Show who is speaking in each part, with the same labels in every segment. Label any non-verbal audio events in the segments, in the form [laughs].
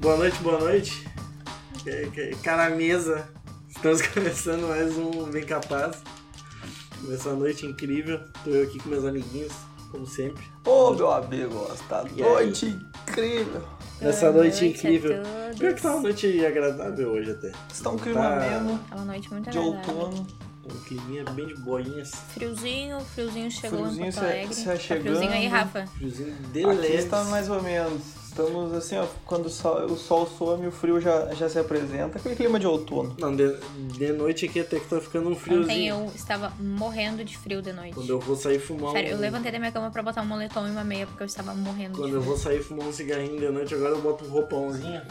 Speaker 1: Boa noite, boa noite. Cara mesa. Estamos [laughs] começando mais um Bem Capaz. Essa noite incrível. Tô eu aqui com meus amiguinhos, como sempre.
Speaker 2: Ô, meu amigo, esta
Speaker 1: E
Speaker 2: noite incrível.
Speaker 1: Essa
Speaker 3: Boa
Speaker 1: noite
Speaker 3: noite a
Speaker 1: incrível.
Speaker 3: todos.
Speaker 1: Pior que tá uma noite agradável hoje até.
Speaker 2: Está um clima
Speaker 1: Tá.
Speaker 2: ameno
Speaker 3: É uma noite muito
Speaker 2: de
Speaker 3: agradável.
Speaker 2: outono.
Speaker 1: Um climinha bem de boinhas.
Speaker 3: Friozinho, friozinho chegou
Speaker 2: Friozinho
Speaker 3: em
Speaker 2: se-
Speaker 3: Porto Alegre.
Speaker 2: se
Speaker 3: Tá
Speaker 2: achegando.
Speaker 3: friozinho aí, Rafa.
Speaker 1: Friozinho de
Speaker 2: Aqui
Speaker 1: leves.
Speaker 2: está mais ou menos. Estamos assim, ó, quando o sol, o sol some, o frio já, já se apresenta. Aquele clima de outono.
Speaker 1: Não, de, de noite aqui até que tá ficando um
Speaker 3: Ontem
Speaker 1: friozinho.
Speaker 3: eu estava morrendo de frio de noite.
Speaker 1: Quando eu vou sair fumar
Speaker 3: Sério,
Speaker 1: um...
Speaker 3: eu levantei da minha cama pra botar um moletom e uma meia porque eu estava morrendo
Speaker 1: Quando
Speaker 3: de
Speaker 1: eu
Speaker 3: frio.
Speaker 1: vou sair fumar um cigarrinho de noite, agora eu boto um roupãozinho.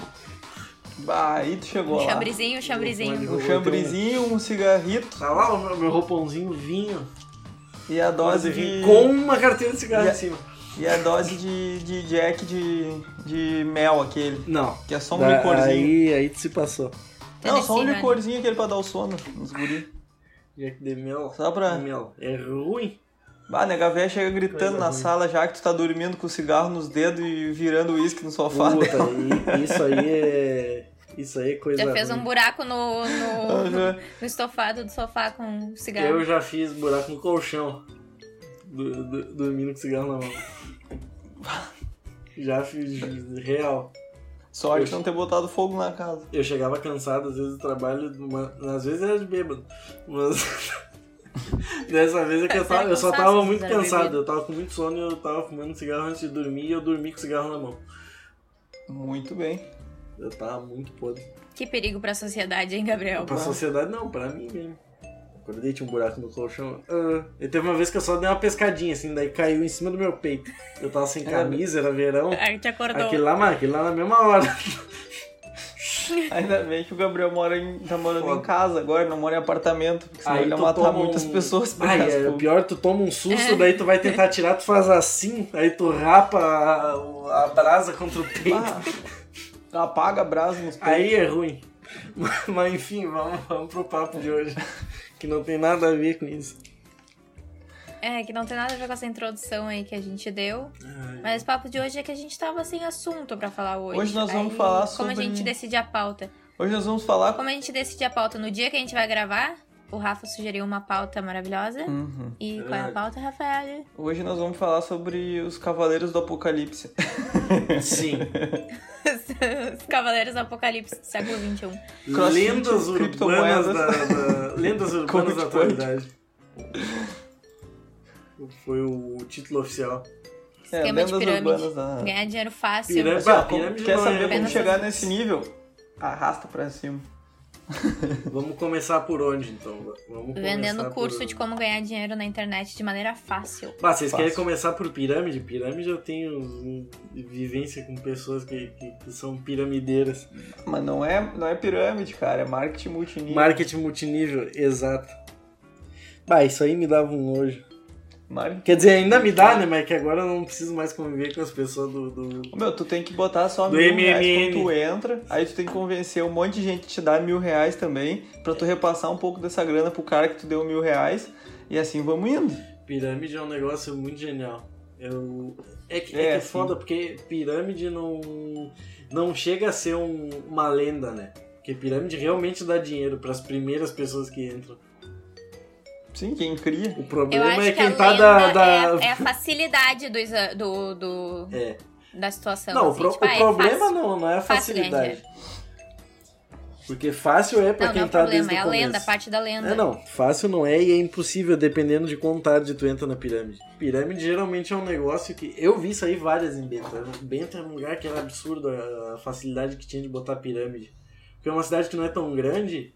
Speaker 2: Bah, aí tu chegou
Speaker 3: Um
Speaker 2: lá.
Speaker 3: chambrizinho, um chambrizinho.
Speaker 2: Um chambrezinho, um cigarrito
Speaker 1: Tá lá o meu, meu roupãozinho vinho.
Speaker 2: e a dose de.
Speaker 1: Com uma carteira de cigarro
Speaker 2: E
Speaker 1: em cima.
Speaker 2: E a dose de, de Jack de, de mel aquele.
Speaker 1: Não.
Speaker 2: Que é só um
Speaker 1: Da-
Speaker 2: licorzinho.
Speaker 1: Aí, aí tu se passou.
Speaker 2: Não, só um
Speaker 3: Tennessee,
Speaker 2: licorzinho aquele pra dar o sono nos guri.
Speaker 1: Jack de mel.
Speaker 2: Só pra-
Speaker 1: De mel. É ruim.
Speaker 2: Bah, nega véia chega gritando
Speaker 1: Coisa
Speaker 2: na
Speaker 1: ruim.
Speaker 2: sala já que tu tá dormindo com o cigarro nos dedos e virando uísque no sofá
Speaker 1: Puta,
Speaker 2: dela.
Speaker 1: e- isso aí é. Isso aí é coisa
Speaker 3: Já fez um
Speaker 1: ruim.
Speaker 3: buraco no, no, [laughs]
Speaker 2: Aham.
Speaker 3: no estofado do sofá com cigarro.
Speaker 1: Eu já fiz buraco no colchão. Do, do, dormindo com cigarro na mão. Já fiz real.
Speaker 2: Sorte não ter botado fogo na casa.
Speaker 1: Eu chegava cansado, às vezes do trabalho, uma- às vezes era de bêbado. Mas. [laughs] Dessa vez é que eu, tava, eu só tava muito cansado. Eu tava com muito sono e eu tava fumando cigarro antes de dormir e eu dormi com cigarro na mão.
Speaker 2: Muito bem.
Speaker 1: Eu tava muito podre.
Speaker 3: Que perigo pra sociedade, hein, Gabriel?
Speaker 1: Pra sociedade não, pra mim mesmo. Tinha um buraco no colchão. Ah, e teve uma vez que eu só dei uma pescadinha, assim, daí caiu em cima do meu peito. Eu tava sem camisa, era verão.
Speaker 3: Aí te acordou.
Speaker 1: Aquele lá, mano, aquele lá na mesma hora. [laughs]
Speaker 2: Ainda bem que o Gabriel mora em, tá morando
Speaker 1: Foda.
Speaker 2: em casa agora, não mora em apartamento, porque senão ele ia
Speaker 1: tu
Speaker 2: matar muitas
Speaker 1: um-
Speaker 2: pessoas pra
Speaker 1: Ai,
Speaker 2: gás
Speaker 1: é, o pior, tu toma um susto, daí tu vai tentar tirar, tu faz assim, aí tu rapa a, a brasa contra o peito.
Speaker 2: Ah, apaga a brasa nos peitos.
Speaker 1: Aí é ruim. [laughs] Mas enfim, vamos, vamos pro papo de hoje. Que não tem nada a ver com isso.
Speaker 3: É, que não tem nada a ver com essa introdução aí que a gente deu.
Speaker 1: Ai,
Speaker 3: Mas o papo de hoje é que a gente tava sem assunto pra falar hoje.
Speaker 2: Hoje nós vamos
Speaker 3: Aí,
Speaker 2: falar
Speaker 3: Como a
Speaker 2: sobre-
Speaker 3: gente decide a pauta?
Speaker 2: Hoje nós vamos falar...
Speaker 3: Como a gente decide a pauta no dia que a gente vai gravar, o Rafa sugeriu uma pauta maravilhosa.
Speaker 2: Uhum.
Speaker 3: E qual é a pauta, Rafael?
Speaker 2: Hoje nós vamos falar sobre os Cavaleiros do Apocalipse.
Speaker 1: Sim. [laughs]
Speaker 3: Os Cavaleiros do Apocalipse do século XXI.
Speaker 1: Lendas urbanas
Speaker 2: criptomoedas.
Speaker 1: da, da- Lendas urbanas da [laughs] atualidade. Foi o título oficial.
Speaker 2: É,
Speaker 3: Esquema de pirâmide.
Speaker 2: urbanas.
Speaker 3: Ganhar dinheiro fácil.
Speaker 1: Pirâmide.
Speaker 2: Assim, ó,
Speaker 1: Ah, pirâmide
Speaker 2: quer saber como chegar nesse nível? Arrasta pra cima. [laughs]
Speaker 1: Vamos começar por onde, então? Vamos
Speaker 3: Vendendo curso
Speaker 1: por...
Speaker 3: de como ganhar dinheiro na internet de maneira fácil.
Speaker 1: Ah, vocês querem
Speaker 2: Fácil.
Speaker 1: começar por pirâmide? Pirâmide eu tenho vivência com pessoas que, que, que são piramideiras.
Speaker 2: Mas não é, não é pirâmide, cara. É marketing multinível.
Speaker 1: Marketing multinível, exato. Bah, isso aí me dava um nojo. Quer dizer, ainda me dá, né? Mas que agora eu não preciso mais conviver com as pessoas do. do...
Speaker 2: Meu, tu tem que botar só
Speaker 1: Do
Speaker 2: mil reais
Speaker 1: MMM.
Speaker 2: quando tu entra, aí tu tem que convencer um monte de gente a te dar mil reais também, pra tu repassar um pouco dessa grana pro cara que tu deu mil reais, e assim vamos indo.
Speaker 1: Pirâmide é um negócio muito genial. Eu... É que é,
Speaker 2: É,
Speaker 1: que é
Speaker 2: sim.
Speaker 1: foda, porque pirâmide não, não chega a ser um- uma lenda, né? Porque pirâmide realmente dá dinheiro pras primeiras pessoas que entram.
Speaker 2: Sim, quem cria.
Speaker 1: O problema é
Speaker 3: que a
Speaker 1: quem tá
Speaker 3: lenda
Speaker 1: da. da...
Speaker 3: É, é a facilidade do, do, do-
Speaker 1: É.
Speaker 3: da situação.
Speaker 1: Não, o,
Speaker 3: assim,
Speaker 1: pro-
Speaker 3: tipo,
Speaker 1: o
Speaker 3: ah, é
Speaker 1: problema
Speaker 3: fácil.
Speaker 1: não, não é a
Speaker 3: ganhar
Speaker 1: facilidade. Porque fácil é pra
Speaker 3: Não,
Speaker 1: quem
Speaker 3: não é o
Speaker 1: tá
Speaker 3: problema,
Speaker 1: desde
Speaker 3: é
Speaker 1: o
Speaker 3: a
Speaker 1: começo.
Speaker 3: lenda, a parte da lenda.
Speaker 1: É, não, fácil não é e é impossível dependendo de quão tarde tu entra na pirâmide. Pirâmide geralmente é um negócio que. Eu vi isso aí várias em Bento. Bento é um lugar que era absurdo a facilidade que tinha de botar pirâmide. Porque é uma cidade que não é tão grande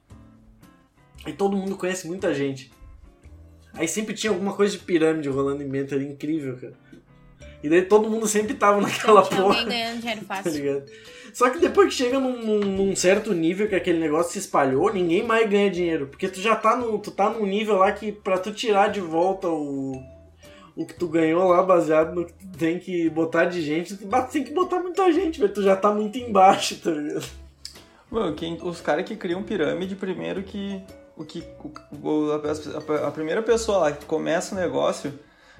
Speaker 1: e todo mundo conhece muita gente. Aí sempre tinha alguma coisa de pirâmide rolando em Bento, era incrível, cara. E daí todo mundo sempre tava naquela
Speaker 3: tinha
Speaker 1: porra.
Speaker 3: alguém ganhando dinheiro [laughs]
Speaker 1: Tá
Speaker 3: fácil.
Speaker 1: ligado? Só que depois que chega num, num- num certo nível que aquele negócio se espalhou, ninguém mais ganha dinheiro. Porque tu já tá, no, tu tá num nível lá que pra tu tirar de volta o, o que tu ganhou lá, baseado no que tu tem que botar de gente, tu tem que botar muita gente, velho. Tu já tá muito embaixo, tá ligado?
Speaker 2: Meu, quem, os caras que criam pirâmide, primeiro que. O que o- a, a- primeira pessoa lá que começa o negócio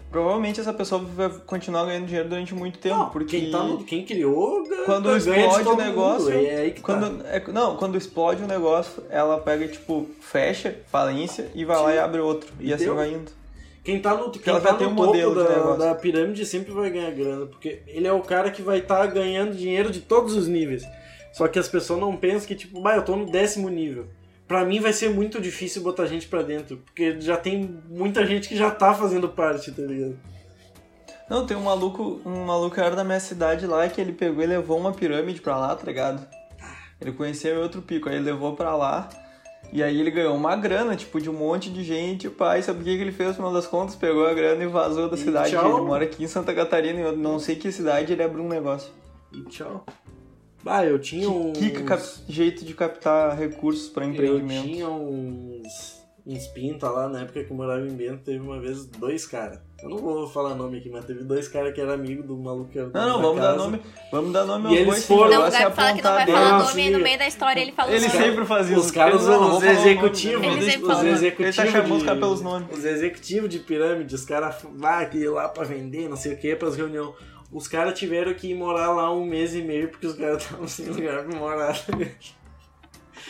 Speaker 2: provavelmente essa pessoa vai continuar ganhando dinheiro durante muito tempo,
Speaker 1: Não,
Speaker 2: porque
Speaker 1: quem, tá no- quem criou
Speaker 2: quando
Speaker 1: ganha
Speaker 2: explode o negócio,
Speaker 1: mundo, é que
Speaker 2: quando
Speaker 1: tá.
Speaker 2: é- não, quando explode o negócio, ela pega tipo fecha falência e vai lá e abre outro e assim
Speaker 1: Deu.
Speaker 2: vai indo.
Speaker 1: Quem tá no, quem
Speaker 2: ela
Speaker 1: tá no
Speaker 2: um
Speaker 1: topo da, da pirâmide sempre vai ganhar grana, porque ele é o cara que vai estar ganhando dinheiro de todos os níveis. Só que as pessoas não pensam que, tipo, bah, eu tô no décimo nível. Pra mim vai ser muito difícil botar gente pra dentro, porque já tem muita gente que já tá fazendo parte, tá ligado?
Speaker 2: Não, tem um maluco, um maluco era da minha cidade lá que ele pegou e levou uma pirâmide pra lá, tá ligado? Ele conhecia outro pico, aí ele levou pra lá. E aí ele ganhou uma grana, tipo, de um monte de gente. Pai, sabe o que ele fez no final das contas? Pegou a grana e vazou da
Speaker 1: E
Speaker 2: cidade.
Speaker 1: tchau.
Speaker 2: Ele mora aqui em Santa Catarina, em eu não sei que cidade, ele abriu um negócio.
Speaker 1: E tchau. Bah, eu tinha uns...
Speaker 2: Que, que cap- jeito de captar recursos pra
Speaker 1: Eu
Speaker 2: empreendimento.
Speaker 1: tinha uns, uns pinta lá na época que eu morava em Bento, teve uma vez dois caras. Eu não vou falar nome aqui, mas teve dois caras que eram amigos do maluco que era
Speaker 2: Não, não, vamos dar
Speaker 1: casa.
Speaker 2: nome. Vamos dar nome
Speaker 1: E
Speaker 2: aos
Speaker 1: eles
Speaker 2: sim,
Speaker 1: foram-
Speaker 2: o negócio é
Speaker 3: Gabi fala que não vai
Speaker 2: apontar
Speaker 3: falar nome no meio da história ele fala o
Speaker 2: Ele sempre faz isso.
Speaker 1: Os caras,
Speaker 2: não,
Speaker 1: os
Speaker 2: falar o nome,
Speaker 1: executivos,
Speaker 3: Ele sempre fala
Speaker 1: os executivos
Speaker 2: Ele tá chamando os caras pelos nomes.
Speaker 1: Os executivos de pirâmide, os caras lá que iam lá pra vender, não sei o que, pras reuniões. Os caras tiveram que ir morar lá um mês e meio porque os caras [laughs] estavam sem lugar pra morar.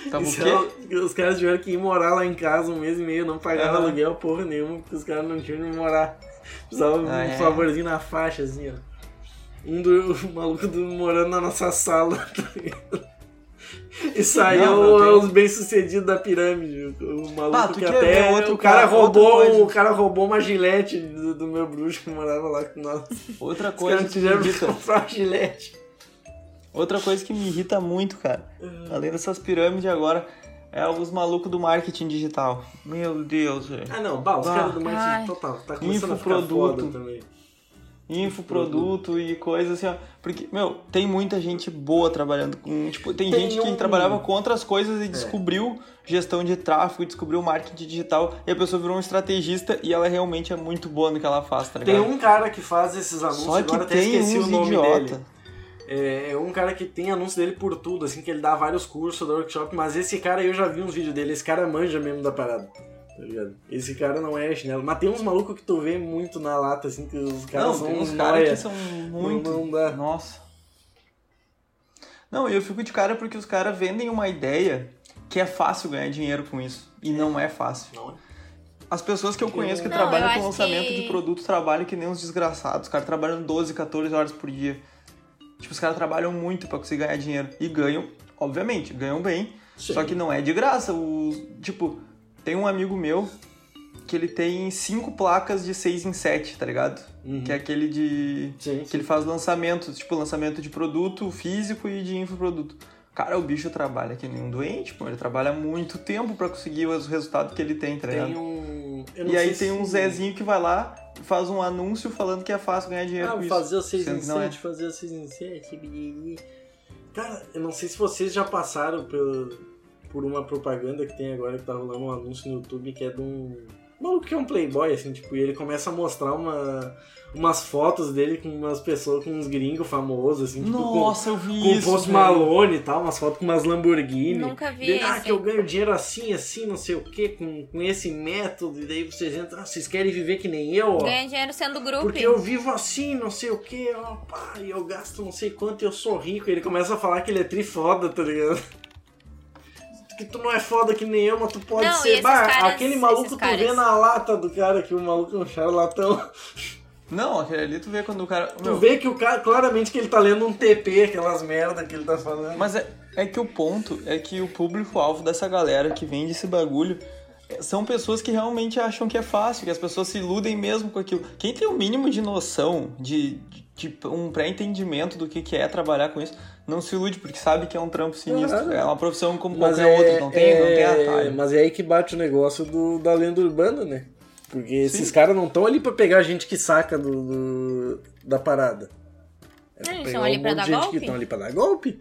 Speaker 2: Tava
Speaker 1: é- os caras tiveram que ir morar lá em casa um mês e meio, não pagaram aluguel porra nenhuma, porque os caras não tinham onde morar. Precisavam
Speaker 2: Ah,
Speaker 1: um
Speaker 2: é.
Speaker 1: favorzinho na faixa, assim, ó. Um do [laughs] o maluco do, morando na nossa sala, [laughs] tá ligado? [laughs] E saiu
Speaker 2: Não, eu tenho-
Speaker 1: os bem-sucedidos da pirâmide. O maluco que até.
Speaker 2: outro
Speaker 1: o cara,
Speaker 2: cara-
Speaker 1: roubou. O cara roubou uma gilete do, do meu bruxo que morava lá com nós.
Speaker 2: Outra
Speaker 1: Os
Speaker 2: coisa
Speaker 1: caras
Speaker 2: que me irrita. [laughs]
Speaker 1: comprar uma gilete.
Speaker 2: Outra coisa que me irrita muito, cara,
Speaker 1: Uhum.
Speaker 2: além dessas pirâmides agora, é os malucos do marketing digital. Meu Deus, velho.
Speaker 1: Ah não, bah, os caras do marketing
Speaker 3: Ai.
Speaker 1: total. Tá começando a ficar
Speaker 2: Infoproduto.
Speaker 1: foda também.
Speaker 2: Infoproduto e coisas assim, ó. Porque, meu, tem muita gente boa trabalhando com. Tipo, tem,
Speaker 1: Tem
Speaker 2: gente que
Speaker 1: um-
Speaker 2: trabalhava com outras coisas e descobriu gestão de tráfego, descobriu marketing digital, e a pessoa virou um estrategista e ela realmente é muito boa no que ela faz, tá
Speaker 1: Tem
Speaker 2: ligado?
Speaker 1: um cara que faz esses anúncios,
Speaker 2: Só que
Speaker 1: agora até
Speaker 2: tem
Speaker 1: esqueci
Speaker 2: uns
Speaker 1: o nome
Speaker 2: idiota.
Speaker 1: dele. É, é um cara que tem anúncio dele por tudo, assim, que ele dá vários cursos, dá workshop, mas esse cara eu já vi uns vídeos dele, esse cara manja mesmo da parada. Tá ligado? Esse cara não é chinelo. Mas tem uns malucos que tu vê muito na lata, assim, que os caras
Speaker 2: Não,
Speaker 1: são
Speaker 2: tem uns caras que são muito.
Speaker 1: Não, não dá.
Speaker 2: Nossa. Não, e eu fico de cara porque os caras vendem uma ideia que é fácil ganhar dinheiro com isso. E não é fácil.
Speaker 1: Não é?
Speaker 2: As pessoas que eu conheço que
Speaker 3: Não,
Speaker 2: trabalham com lançamento
Speaker 3: que-
Speaker 2: de produto trabalham que nem uns desgraçados. Os caras trabalham 12, 14 horas por dia. Tipo, os caras trabalham muito pra conseguir ganhar dinheiro. E ganham, obviamente, ganham bem.
Speaker 1: Sim.
Speaker 2: Só que não é de graça. O, tipo, tem um amigo meu que ele tem cinco placas de 6 em 7, tá ligado?
Speaker 1: Uhum.
Speaker 2: Que é aquele de.
Speaker 1: Sim,
Speaker 2: Que ele faz lançamentos, tipo, lançamento de produto físico e de infoproduto. Cara, o bicho trabalha que nem um doente, pô. Ele trabalha muito tempo pra conseguir os resultados que ele tem, tá ligado?
Speaker 1: Tem um.
Speaker 2: E aí tem um Zezinho que vai lá, faz um anúncio falando que é fácil ganhar dinheiro
Speaker 1: Ah,
Speaker 2: com isso.
Speaker 1: fazer o 6
Speaker 2: sendo
Speaker 1: em
Speaker 2: que não é.
Speaker 1: 7, fazer o 6 em 7, biriri. Cara, eu não sei se vocês já passaram por, por uma propaganda que tem agora que tá rolando um anúncio no YouTube que é de um maluco que é um playboy, assim, tipo, e ele começa a mostrar uma, umas fotos dele com umas pessoas, com uns gringos famosos, assim, tipo, com,
Speaker 2: Nossa, eu vi
Speaker 1: com o
Speaker 2: isso.
Speaker 1: Post. Malone e tal, umas fotos com umas Lamborghini.
Speaker 3: Nunca vi
Speaker 1: Dele, ah, que eu ganho dinheiro assim, assim, não sei o que, com, com esse método, e daí vocês entram, ah, vocês querem viver que nem eu, ó.
Speaker 3: Ganha dinheiro sendo grupo.
Speaker 1: Porque eu vivo assim, não sei o que, ó, pá, e eu gasto não sei quanto e eu sou rico. E ele começa a falar que ele é trifoda, tá ligado? Que tu não é foda que nem eu, mas tu pode
Speaker 3: Não,
Speaker 1: ser. Bah,
Speaker 3: caras-
Speaker 1: aquele maluco tu vê na lata do cara, que o maluco é um charlatão.
Speaker 2: Não, aquele ali tu vê quando o cara.
Speaker 1: Tu
Speaker 2: Meu,
Speaker 1: vê que o cara, claramente que ele tá lendo um TP, aquelas merda que ele tá falando.
Speaker 2: Mas é, é que o ponto é que o público-alvo dessa galera que vende esse bagulho é, são pessoas que realmente acham que é fácil, que as pessoas se iludem mesmo com aquilo. Quem tem o mínimo de noção, de, de um pré-entendimento do que, que é trabalhar com isso, não se ilude, porque sabe que é um trampo sinistro.
Speaker 1: Claro.
Speaker 2: É uma profissão como
Speaker 1: Mas
Speaker 2: qualquer
Speaker 1: é-
Speaker 2: outra, não tem, não tem
Speaker 1: é-
Speaker 2: atalho.
Speaker 1: Mas é aí que bate o negócio do, da lenda urbana, né? Porque esses
Speaker 2: Sim.
Speaker 1: caras não estão ali pra pegar gente que saca do, do- da parada. É
Speaker 3: Eles
Speaker 1: pegar
Speaker 3: estão ali
Speaker 1: um
Speaker 3: pra dar golpe?
Speaker 1: que estão ali pra dar golpe.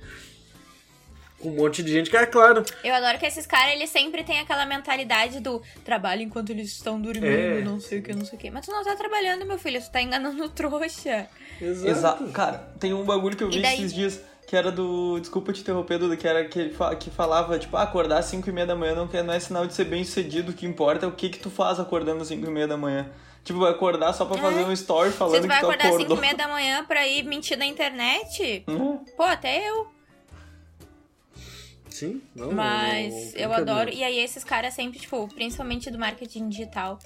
Speaker 1: Com um monte de gente que é claro.
Speaker 3: Eu adoro que esses caras, eles sempre têm aquela mentalidade do trabalho enquanto eles estão dormindo,
Speaker 1: É.
Speaker 3: não sei o que, não sei o que. Mas tu não tá trabalhando, meu filho, tu tá enganando o trouxa.
Speaker 1: Exato.
Speaker 2: Exato. Cara, tem um bagulho que eu vi
Speaker 3: daí?
Speaker 2: esses dias. que era do. Desculpa te interromper, Duda, que era que, ele fa- que falava, tipo, ah, acordar às 5 e meia da manhã não, quer- não é sinal de ser bem sucedido, o que importa é o que, que tu faz acordando às 5 e meia da manhã. Tipo, vai acordar só pra fazer um story falando
Speaker 3: tu vai
Speaker 2: que tu
Speaker 3: acordar às 5
Speaker 2: acordou.
Speaker 3: e meia da manhã pra ir mentir na internet,
Speaker 2: Hum,
Speaker 3: pô, até eu.
Speaker 1: Sim, não.
Speaker 3: Mas eu
Speaker 1: tem
Speaker 3: adoro. E aí esses caras sempre, tipo, principalmente do marketing digital,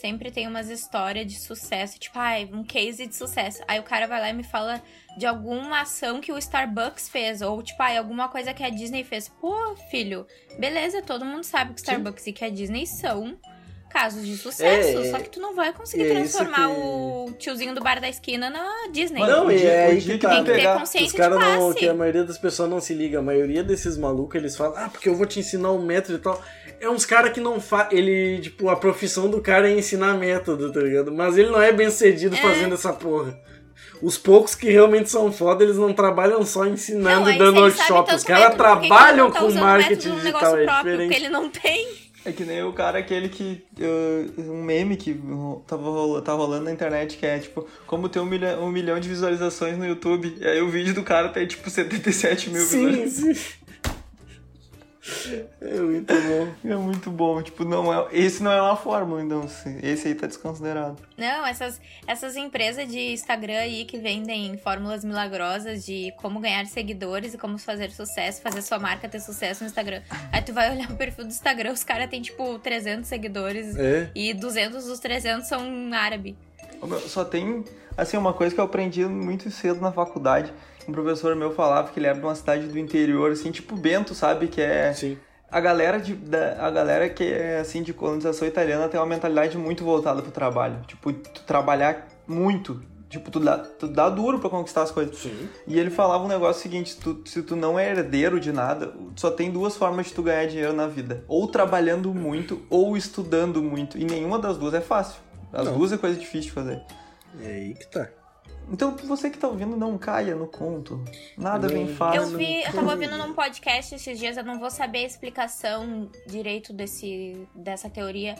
Speaker 3: sempre tem umas histórias de sucesso. Tipo, ai, um case de sucesso. Aí o cara vai lá e me fala de alguma ação que o Starbucks fez. Ou, tipo, ai, alguma coisa que a Disney fez. Pô, filho, beleza, todo mundo sabe que o Starbucks e que a Disney são casos de sucesso.
Speaker 1: É,
Speaker 3: só que tu não vai conseguir
Speaker 1: é
Speaker 3: transformar
Speaker 1: que-
Speaker 3: o tiozinho do bar da esquina na Disney.
Speaker 1: Não, e é
Speaker 2: o
Speaker 1: aí que tá.
Speaker 3: Tem que ter consciência de
Speaker 1: caras não. Que a maioria das pessoas não se liga. A maioria desses malucos, eles falam, ah, porque eu vou te ensinar o método e tal. É uns caras que não fa Ele, tipo, a profissão do cara é ensinar método, tá ligado? Mas ele não é bem sucedido
Speaker 3: É.
Speaker 1: fazendo essa porra. Os poucos que realmente são foda, eles não trabalham só ensinando
Speaker 3: Não,
Speaker 1: e dando workshop. Os caras trabalham
Speaker 3: tá
Speaker 1: com marketing digital,
Speaker 3: negócio
Speaker 1: é
Speaker 3: próprio,
Speaker 1: diferente.
Speaker 3: que ele não tem.
Speaker 2: É que nem o cara aquele que. uh, um meme que tava, rolo- tá rolando na internet, que é tipo, como ter um milhão, um milhão de visualizações no YouTube. E aí o vídeo do cara tem tipo 77 mil
Speaker 1: Sim,
Speaker 2: visualizações.
Speaker 1: sim. É muito bom.
Speaker 2: É muito bom. Tipo, não é. Esse não é uma fórmula, então. se- Esse aí tá desconsiderado.
Speaker 3: Não, essas, essas empresas de Instagram aí que vendem fórmulas milagrosas de como ganhar seguidores e como fazer sucesso, fazer sua marca ter sucesso no Instagram. Aí tu vai olhar o perfil do Instagram, os caras têm tipo 300 seguidores
Speaker 1: É.
Speaker 3: e 200 dos 300 são árabe.
Speaker 2: Só tem, assim, uma coisa que eu aprendi muito cedo na faculdade. Um professor meu falava que ele era de uma cidade do interior, assim, tipo Bento, sabe? Que é.
Speaker 1: Sim.
Speaker 2: A galera, de, da, a galera que é, assim, de colonização italiana tem uma mentalidade muito voltada pro trabalho. Tipo, tu trabalhar muito. Tipo, tu dá, tu dá duro pra conquistar as coisas.
Speaker 1: Sim.
Speaker 2: E ele falava um negócio seguinte: tu- se tu não é herdeiro de nada, só tem duas formas de tu ganhar dinheiro na vida: ou trabalhando muito, ou estudando muito. E nenhuma das duas é fácil. As
Speaker 1: Não.
Speaker 2: duas é coisa difícil de fazer.
Speaker 1: É aí que tá.
Speaker 2: Então, você que tá ouvindo, não caia no conto. Nada vem fácil.
Speaker 3: Eu vi, eu tava ouvindo num podcast esses dias, eu não vou saber a explicação direito desse, dessa teoria,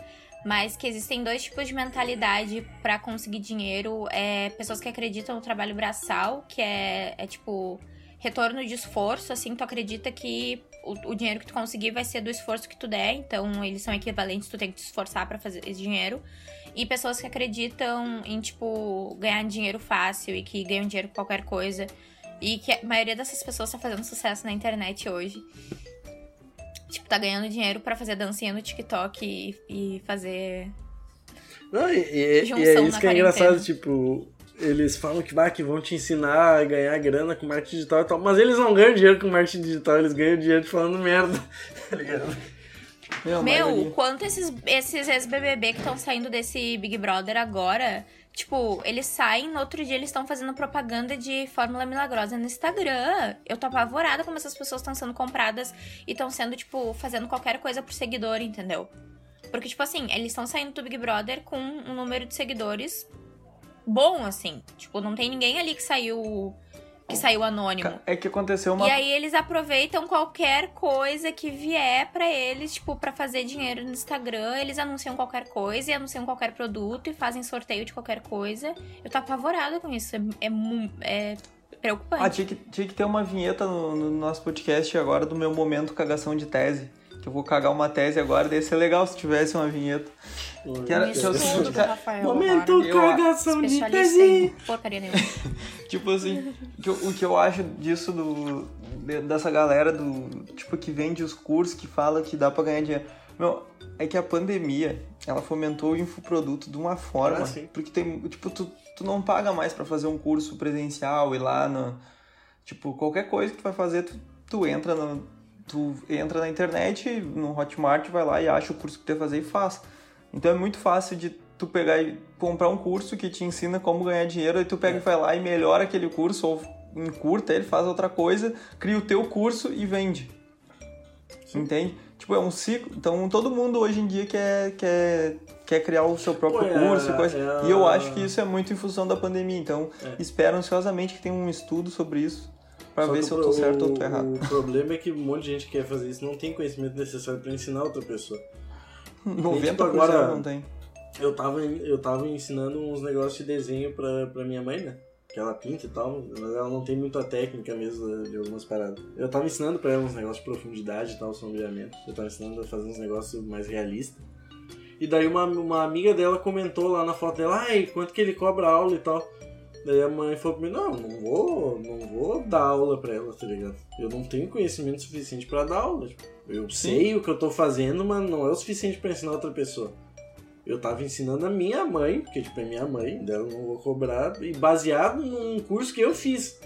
Speaker 3: mas que existem dois tipos de mentalidade pra conseguir dinheiro. É pessoas que acreditam no trabalho braçal, que é, é tipo retorno de esforço, assim, tu acredita que o, o dinheiro que tu conseguir vai ser do esforço que tu der, então eles são equivalentes, tu tem que te esforçar pra fazer esse dinheiro. E pessoas que acreditam em, tipo, ganhar dinheiro fácil e que ganham dinheiro com qualquer coisa. E que a maioria dessas pessoas tá fazendo sucesso na internet hoje. Tipo, tá ganhando dinheiro pra fazer dancinha no TikTok e, e fazer.
Speaker 1: Não, e, e- e é isso que é engraçado, tipo, eles falam que, vai que vão te ensinar a ganhar grana com marketing digital e tal, mas eles não ganham dinheiro com marketing digital, eles ganham dinheiro falando merda. [laughs] Tá ligado?
Speaker 2: Meu,
Speaker 3: Meu, quanto esses, esses ex-BBB que estão saindo desse Big Brother agora. Tipo, eles saem, no outro dia eles estão fazendo propaganda de Fórmula Milagrosa no Instagram. Eu tô apavorada como essas pessoas estão sendo compradas e estão sendo, tipo, fazendo qualquer coisa por seguidor, entendeu? Porque, tipo assim, eles estão saindo do Big Brother com um número de seguidores bom, assim. Tipo, não tem ninguém ali que saiu. Que saiu anônimo.
Speaker 2: É que aconteceu uma.
Speaker 3: E aí eles aproveitam qualquer coisa que vier pra eles, tipo, pra fazer dinheiro no Instagram, eles anunciam qualquer coisa e anunciam qualquer produto e fazem sorteio de qualquer coisa. Eu tô apavorada com isso, é, é, é preocupante.
Speaker 2: Ah, tinha que, tinha que ter uma vinheta no, no nosso podcast agora do meu momento cagação de tese. Que eu vou cagar uma tese agora, daí ia ser legal se tivesse uma vinheta. Que era- que eu-
Speaker 3: estudo do Rafael
Speaker 1: Momento
Speaker 3: agora.
Speaker 2: Eu-
Speaker 1: cagação de tese.
Speaker 3: porcaria nenhuma. [laughs]
Speaker 2: Tipo assim, que eu- o que eu acho disso do. de- dessa galera do. Tipo, que vende os cursos, que fala que dá pra ganhar dinheiro. Meu, é que a pandemia, ela fomentou o infoproduto de uma forma.
Speaker 1: Ah,
Speaker 2: porque tem. Tipo, tu, tu não paga mais pra fazer um curso presencial e lá no. Tipo, qualquer coisa que tu vai fazer, tu, tu entra no. Tu entra na internet, no Hotmart, vai lá e acha o curso que tu quer fazer e faz. Então é muito fácil de tu pegar e comprar um curso que te ensina como ganhar dinheiro, aí tu pega e vai lá e melhora aquele curso, ou encurta ele, faz outra coisa, cria o teu curso e vende. Entende? Tipo, é um ciclo. Então todo mundo hoje em dia quer, quer, quer criar o seu próprio
Speaker 1: Pô, é-
Speaker 2: curso e coisa.
Speaker 1: é
Speaker 2: E eu acho que isso é muito em função da pandemia. Então,
Speaker 1: É.
Speaker 2: espero ansiosamente que tenha um estudo sobre isso. Pra
Speaker 1: Só
Speaker 2: ver se eu tô certo ou tô errado.
Speaker 1: O problema é que um monte de gente que quer fazer isso não tem conhecimento necessário pra ensinar outra pessoa.
Speaker 2: 90%
Speaker 1: tipo, agora-
Speaker 2: não tem.
Speaker 1: Eu tava, eu tava ensinando uns negócios de desenho pra, pra minha mãe, né? que ela pinta e tal, mas ela não tem muita técnica mesmo de algumas paradas. Eu tava ensinando pra ela uns negócios de profundidade e tal, sombreamento. Eu tava ensinando a fazer uns negócios mais realistas. E daí uma, uma amiga dela comentou lá na foto dela, ai, quanto que ele cobra aula e tal. Daí a mãe falou pra mim, não, não vou, não vou dar aula pra ela, tá ligado? Eu não tenho conhecimento suficiente pra dar aula. Tipo, eu Sim. sei o que eu tô fazendo, mas não é o suficiente pra ensinar outra pessoa. Eu tava ensinando a minha mãe, porque tipo, é minha mãe, dela não vou cobrar, e baseado num curso que eu fiz.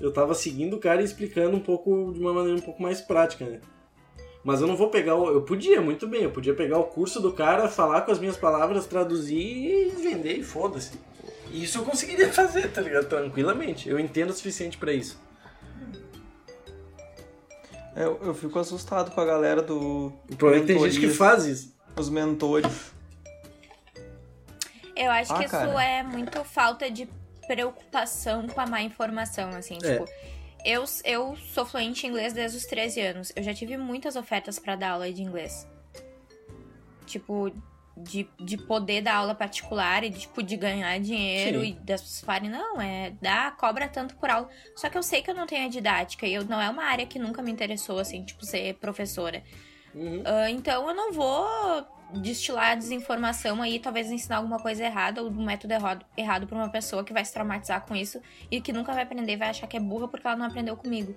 Speaker 1: Eu tava seguindo o cara e explicando um pouco, de uma maneira um pouco mais prática, né? Mas eu não vou pegar o. Eu podia, muito bem, eu podia pegar o curso do cara, falar com as minhas palavras, traduzir e vender e foda-se. Isso eu conseguiria [laughs] fazer, tá ligado? Tranquilamente. Eu entendo o suficiente para isso.
Speaker 2: Eu, eu fico assustado com a galera do.
Speaker 1: O problema é que tem gente que faz isso.
Speaker 2: Os mentores.
Speaker 3: Eu acho ah, que cara. isso é muito falta de preocupação com a má informação, assim, é. tipo. Eu, eu sou fluente em inglês desde os 13 anos. Eu já tive muitas ofertas para dar aula de inglês. Tipo, de, de poder dar aula particular e de, tipo, de ganhar dinheiro Sim. e das pessoas falarem, não, é, dá, cobra tanto por aula. Só que eu sei que eu não tenho a didática e eu, não é uma área que nunca me interessou, assim, tipo, ser professora. Uhum. Uh, então eu não vou destilar desinformação aí, talvez ensinar alguma coisa errada ou um método errado, errado pra uma pessoa que vai se traumatizar com isso e que nunca vai aprender, vai achar que é burra porque ela não aprendeu comigo.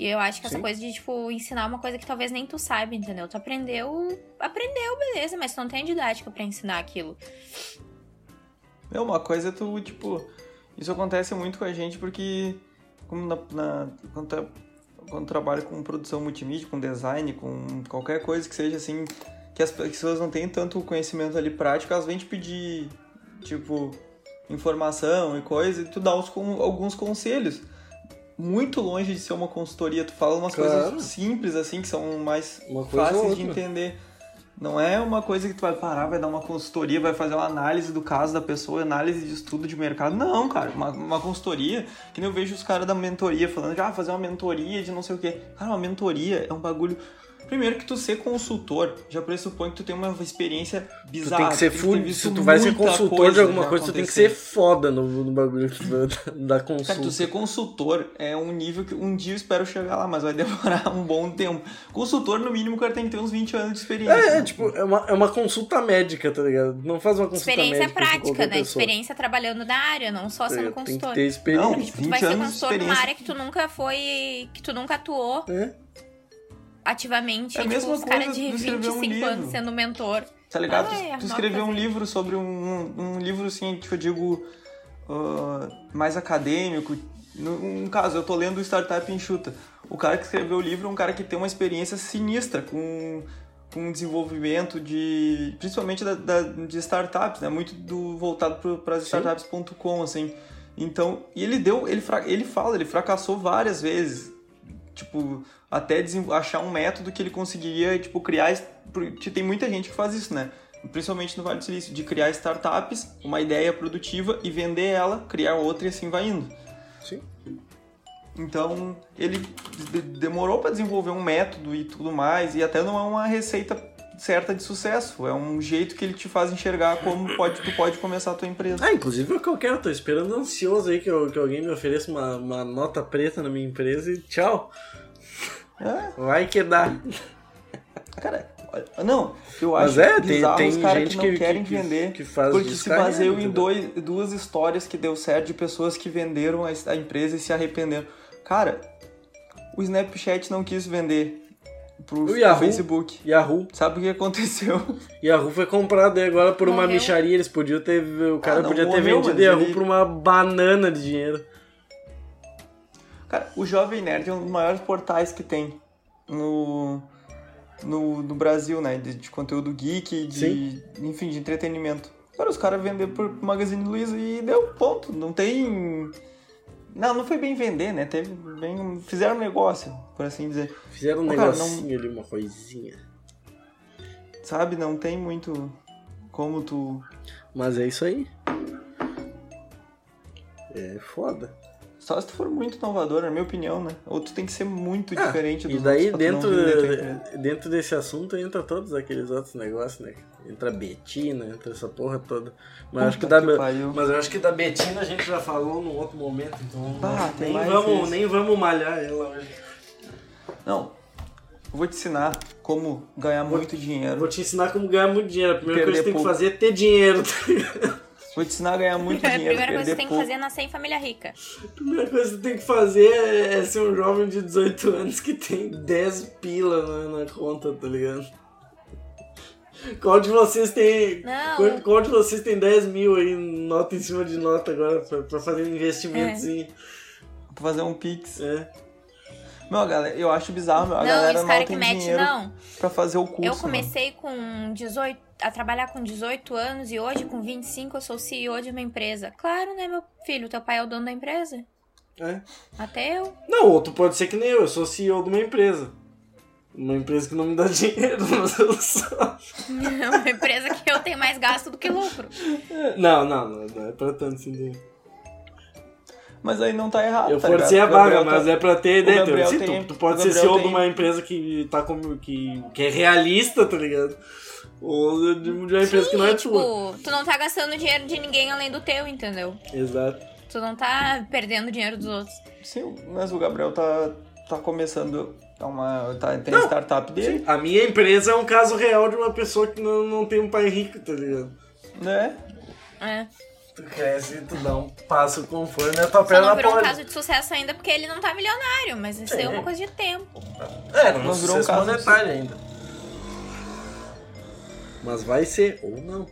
Speaker 3: E eu acho que Sim. essa coisa de, tipo, ensinar uma coisa que talvez nem tu saiba, entendeu? Tu aprendeu, aprendeu, beleza, mas tu não tem didática para ensinar aquilo.
Speaker 2: É uma coisa tu, tipo, isso acontece muito com a gente porque como na, na quando, tu, quando trabalha com produção multimídia, com design, com qualquer coisa que seja assim, que as pessoas não têm tanto conhecimento ali prático, elas vêm te pedir, tipo, informação e coisa, e tu dá os, alguns conselhos muito longe de ser uma consultoria. Tu fala umas claro. coisas simples, assim, que são mais fáceis de entender. Não é uma coisa que tu vai parar, vai dar uma consultoria, vai fazer uma análise do caso da pessoa, análise de estudo de mercado. Não, cara, uma, uma consultoria, que nem eu vejo os caras da mentoria falando, ah, fazer uma mentoria de não sei o quê. Cara, uma mentoria é um bagulho Primeiro que tu ser consultor já pressupõe que tu tem uma experiência bizarra.
Speaker 1: Tu tem que ser full, se tu vai ser consultor de alguma coisa, tu tem que ser foda no, no bagulho [laughs] da consulta. Cara,
Speaker 2: tu ser consultor é um nível que um dia eu espero chegar lá, mas vai [laughs] demorar um bom tempo. Consultor, no mínimo, o cara tem que ter uns 20 anos de experiência.
Speaker 1: É, é tipo, é uma, é uma consulta médica, tá ligado? Não faz uma consulta
Speaker 3: experiência
Speaker 1: médica.
Speaker 3: Experiência prática, né? Pessoa. Experiência trabalhando na área, não só sendo é, consultor.
Speaker 1: Tem que ter experiência. Não,
Speaker 3: tipo, tu vai ser consultor numa área que tu nunca foi. que tu nunca atuou. É ativamente, é tipo, os caras de 25 um anos sendo mentor.
Speaker 2: Tá ligado? Ah, tu, tu escreveu um livro sobre um, um livro, assim, que eu digo, uh, mais acadêmico. No, um caso, eu tô lendo o Startup Enxuta. O cara que escreveu o livro é um cara que tem uma experiência sinistra com com desenvolvimento de principalmente da, da, de startups, né? Muito do voltado para as startups.com, assim. Então, e ele deu, ele ele fala, ele fracassou várias vezes tipo, até achar um método que ele conseguiria, tipo, criar... Tem muita gente que faz isso, né? Principalmente no Vale do Silício, de criar startups, uma ideia produtiva e vender ela, criar outra e assim vai indo.
Speaker 1: Sim.
Speaker 2: Então, ele demorou para desenvolver um método e tudo mais, e até não é uma receita certa de sucesso. É um jeito que ele te faz enxergar como pode, tu pode começar a tua empresa.
Speaker 1: Ah, inclusive é o que eu quero. Tô esperando ansioso aí que, eu, que alguém me ofereça uma, uma nota preta na minha empresa e tchau. É. Vai que dá.
Speaker 2: Cara, não, eu acho Mas é, tem, tem os caras que não que, querem que, vender que faz porque se baseiam em dois, duas histórias que deu certo de pessoas que venderam a, a empresa e se arrependeram. Cara, o Snapchat não quis vender pro, o Yahoo, Facebook.
Speaker 1: Yahoo.
Speaker 2: Sabe o que aconteceu? [laughs]
Speaker 1: Yahoo foi comprado agora por morreu. uma micharia. Eles podiam ter. O cara ah, podia ter vendido Yahoo ele... por uma banana de dinheiro.
Speaker 2: Cara, o Jovem Nerd é um dos maiores portais que tem no, no, no Brasil, né? De, de conteúdo geek, de, Sim. enfim, de entretenimento. Cara, os caras venderam por Magazine Luiza e deu ponto. Não tem não, não foi bem vender, né? Teve bem. Fizeram um negócio, por assim dizer.
Speaker 1: Fizeram um Pô, negocinho não... ali, uma coisinha.
Speaker 2: Sabe, não tem muito como tu.
Speaker 1: Mas é isso aí. É foda.
Speaker 2: Só se tu for muito inovador, na minha opinião, né? Ou tu tem que ser muito
Speaker 1: Ah,
Speaker 2: diferente dos
Speaker 1: E daí, dentro,
Speaker 2: vender
Speaker 1: dentro desse assunto, entra todos aqueles outros negócios, né? Entra a Betina, entra essa porra toda. Mas, acho que da,
Speaker 2: que pariu.
Speaker 1: mas eu acho que da Betina a gente já falou num outro momento, então
Speaker 2: Ah, tem
Speaker 1: nem, vamos, nem vamos malhar ela hoje.
Speaker 2: Não. Eu vou te ensinar como ganhar muito
Speaker 1: Eu
Speaker 2: dinheiro.
Speaker 1: vou te ensinar como ganhar muito dinheiro. A primeira coisa que você tem que fazer é ter dinheiro. tá ligado?
Speaker 2: Vou te ensinar a ganhar [laughs] muito
Speaker 3: A
Speaker 2: dinheiro.
Speaker 3: primeira coisa que você tem que fazer é nascer em família rica.
Speaker 1: A primeira coisa que você tem que fazer é é ser um jovem de 18 anos que tem 10 pila na, na conta, tá ligado? Qual de vocês tem.
Speaker 3: Não.
Speaker 1: Qual, qual de vocês tem 10 mil aí, nota em cima de nota agora, pra, pra fazer um investimentozinho?
Speaker 2: Pra fazer um pix.
Speaker 1: É.
Speaker 2: Meu, a galera, eu acho bizarro, meu. A
Speaker 3: não,
Speaker 2: galera
Speaker 3: os
Speaker 2: não
Speaker 3: caras
Speaker 2: tem
Speaker 3: que
Speaker 2: dinheiro
Speaker 3: não.
Speaker 2: pra fazer o curso.
Speaker 3: Eu
Speaker 2: mano.
Speaker 3: comecei com 18, a trabalhar com 18 anos e hoje, com 25, eu sou CEO de uma empresa. Claro, né, meu filho? Teu pai é o dono da empresa.
Speaker 1: é.
Speaker 3: Até eu.
Speaker 1: Não, outro pode ser que nem eu, eu sou CEO de uma empresa. Uma empresa que não me dá [laughs] dinheiro, mas eu sou.
Speaker 3: É uma empresa que eu tenho mais gasto do que lucro.
Speaker 1: Não, não, não, não é pra tanto assim.
Speaker 2: Mas aí não tá errado,
Speaker 1: Eu
Speaker 2: tá
Speaker 1: forcei a
Speaker 2: ligado? O
Speaker 1: vaga, mas
Speaker 2: tá-
Speaker 1: é pra ter Sim,
Speaker 2: tem-
Speaker 1: tu, tu pode ser CEO de
Speaker 2: tem-
Speaker 1: uma empresa que tá como. que, que é realista, tá ligado? Ou de, de uma empresa que não é
Speaker 3: tipo,
Speaker 1: tua.
Speaker 3: tu não tá gastando dinheiro de ninguém além do teu, entendeu?
Speaker 1: Exato.
Speaker 3: Tu não tá perdendo dinheiro dos outros.
Speaker 2: Sim, mas o Gabriel tá, tá começando a uma. Tá, tem a
Speaker 1: Não,
Speaker 2: startup dele,
Speaker 1: A minha empresa é um caso real de uma pessoa que não, não tem um pai rico, tá ligado?
Speaker 2: né?
Speaker 3: É.
Speaker 1: Tu cresce e tu dá um passo conforme a tua
Speaker 3: Só
Speaker 1: perna
Speaker 3: não virou um
Speaker 1: pode.
Speaker 3: caso de sucesso ainda porque ele não tá milionário, mas isso aí é uma coisa de tempo.
Speaker 1: É, não,
Speaker 2: Não virou um
Speaker 1: sucesso
Speaker 2: caso
Speaker 1: monetário ainda. Mas vai ser, ou não.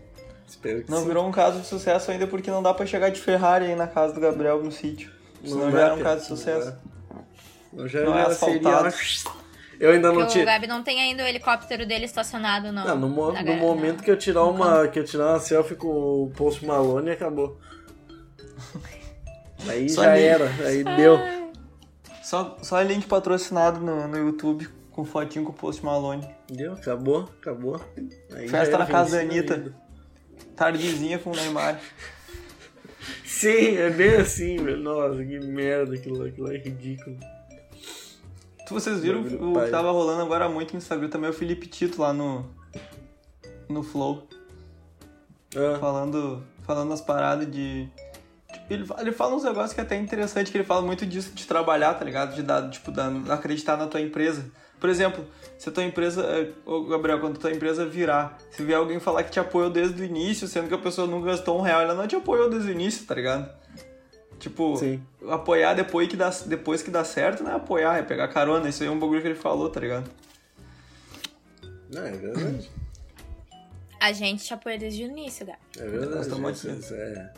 Speaker 1: Espero que
Speaker 2: Não
Speaker 1: sim.
Speaker 2: virou um caso de sucesso ainda porque não dá pra chegar de Ferrari aí na casa do Gabriel no sítio. Senão
Speaker 1: Não
Speaker 2: já era um caso de
Speaker 1: não
Speaker 2: sucesso.
Speaker 1: Eu já,
Speaker 2: Não é
Speaker 1: seria
Speaker 2: asfaltado.
Speaker 1: uma- Eu ainda não
Speaker 3: Porque o
Speaker 1: tinha.
Speaker 3: Gabi não tem ainda o helicóptero dele estacionado, não.
Speaker 1: Não, no, mo-
Speaker 3: Na
Speaker 1: no
Speaker 3: ga-
Speaker 1: momento
Speaker 3: na-
Speaker 1: que eu tirar uma que eu tirar uma selfie com o Post Malone acabou. [laughs] Aí
Speaker 2: Só
Speaker 1: já era, aí deu.
Speaker 2: Só, só link patrocinado no, no YouTube com fotinho com o Post Malone.
Speaker 1: Deu, acabou, acabou. Aí
Speaker 2: Festa na casa da Anitta. Tardezinha com o Neymar.
Speaker 1: Sim, é bem assim, velho. Nossa, que merda aquilo, aquilo lá é ridículo.
Speaker 2: Vocês viram o
Speaker 1: pai.
Speaker 2: que tava rolando agora muito no Instagram também, é o Felipe Tito lá no. No Flow.
Speaker 1: Ah,
Speaker 2: falando, falando as paradas de. Ele, ele fala uns negócios que é até interessante, que ele fala muito disso de trabalhar, tá ligado? De dar, tipo, da- acreditar na tua empresa. Por exemplo, se a tua empresa. é, Ô, Gabriel, quando a tua empresa virar, se vier alguém falar que te apoiou desde o início, sendo que a pessoa não gastou um real, ela não te apoiou desde o início, tá ligado? Tipo,
Speaker 1: Sim.
Speaker 2: apoiar depois que, dá, depois que dá certo não é apoiar, é pegar carona. Isso aí é um bagulho que ele falou, tá ligado?
Speaker 1: não, é verdade. [clears throat]
Speaker 3: A gente te apoia desde o início, Gabi.
Speaker 1: É verdade.
Speaker 2: Nós estamos
Speaker 1: isso-
Speaker 2: aqui.
Speaker 1: isso é.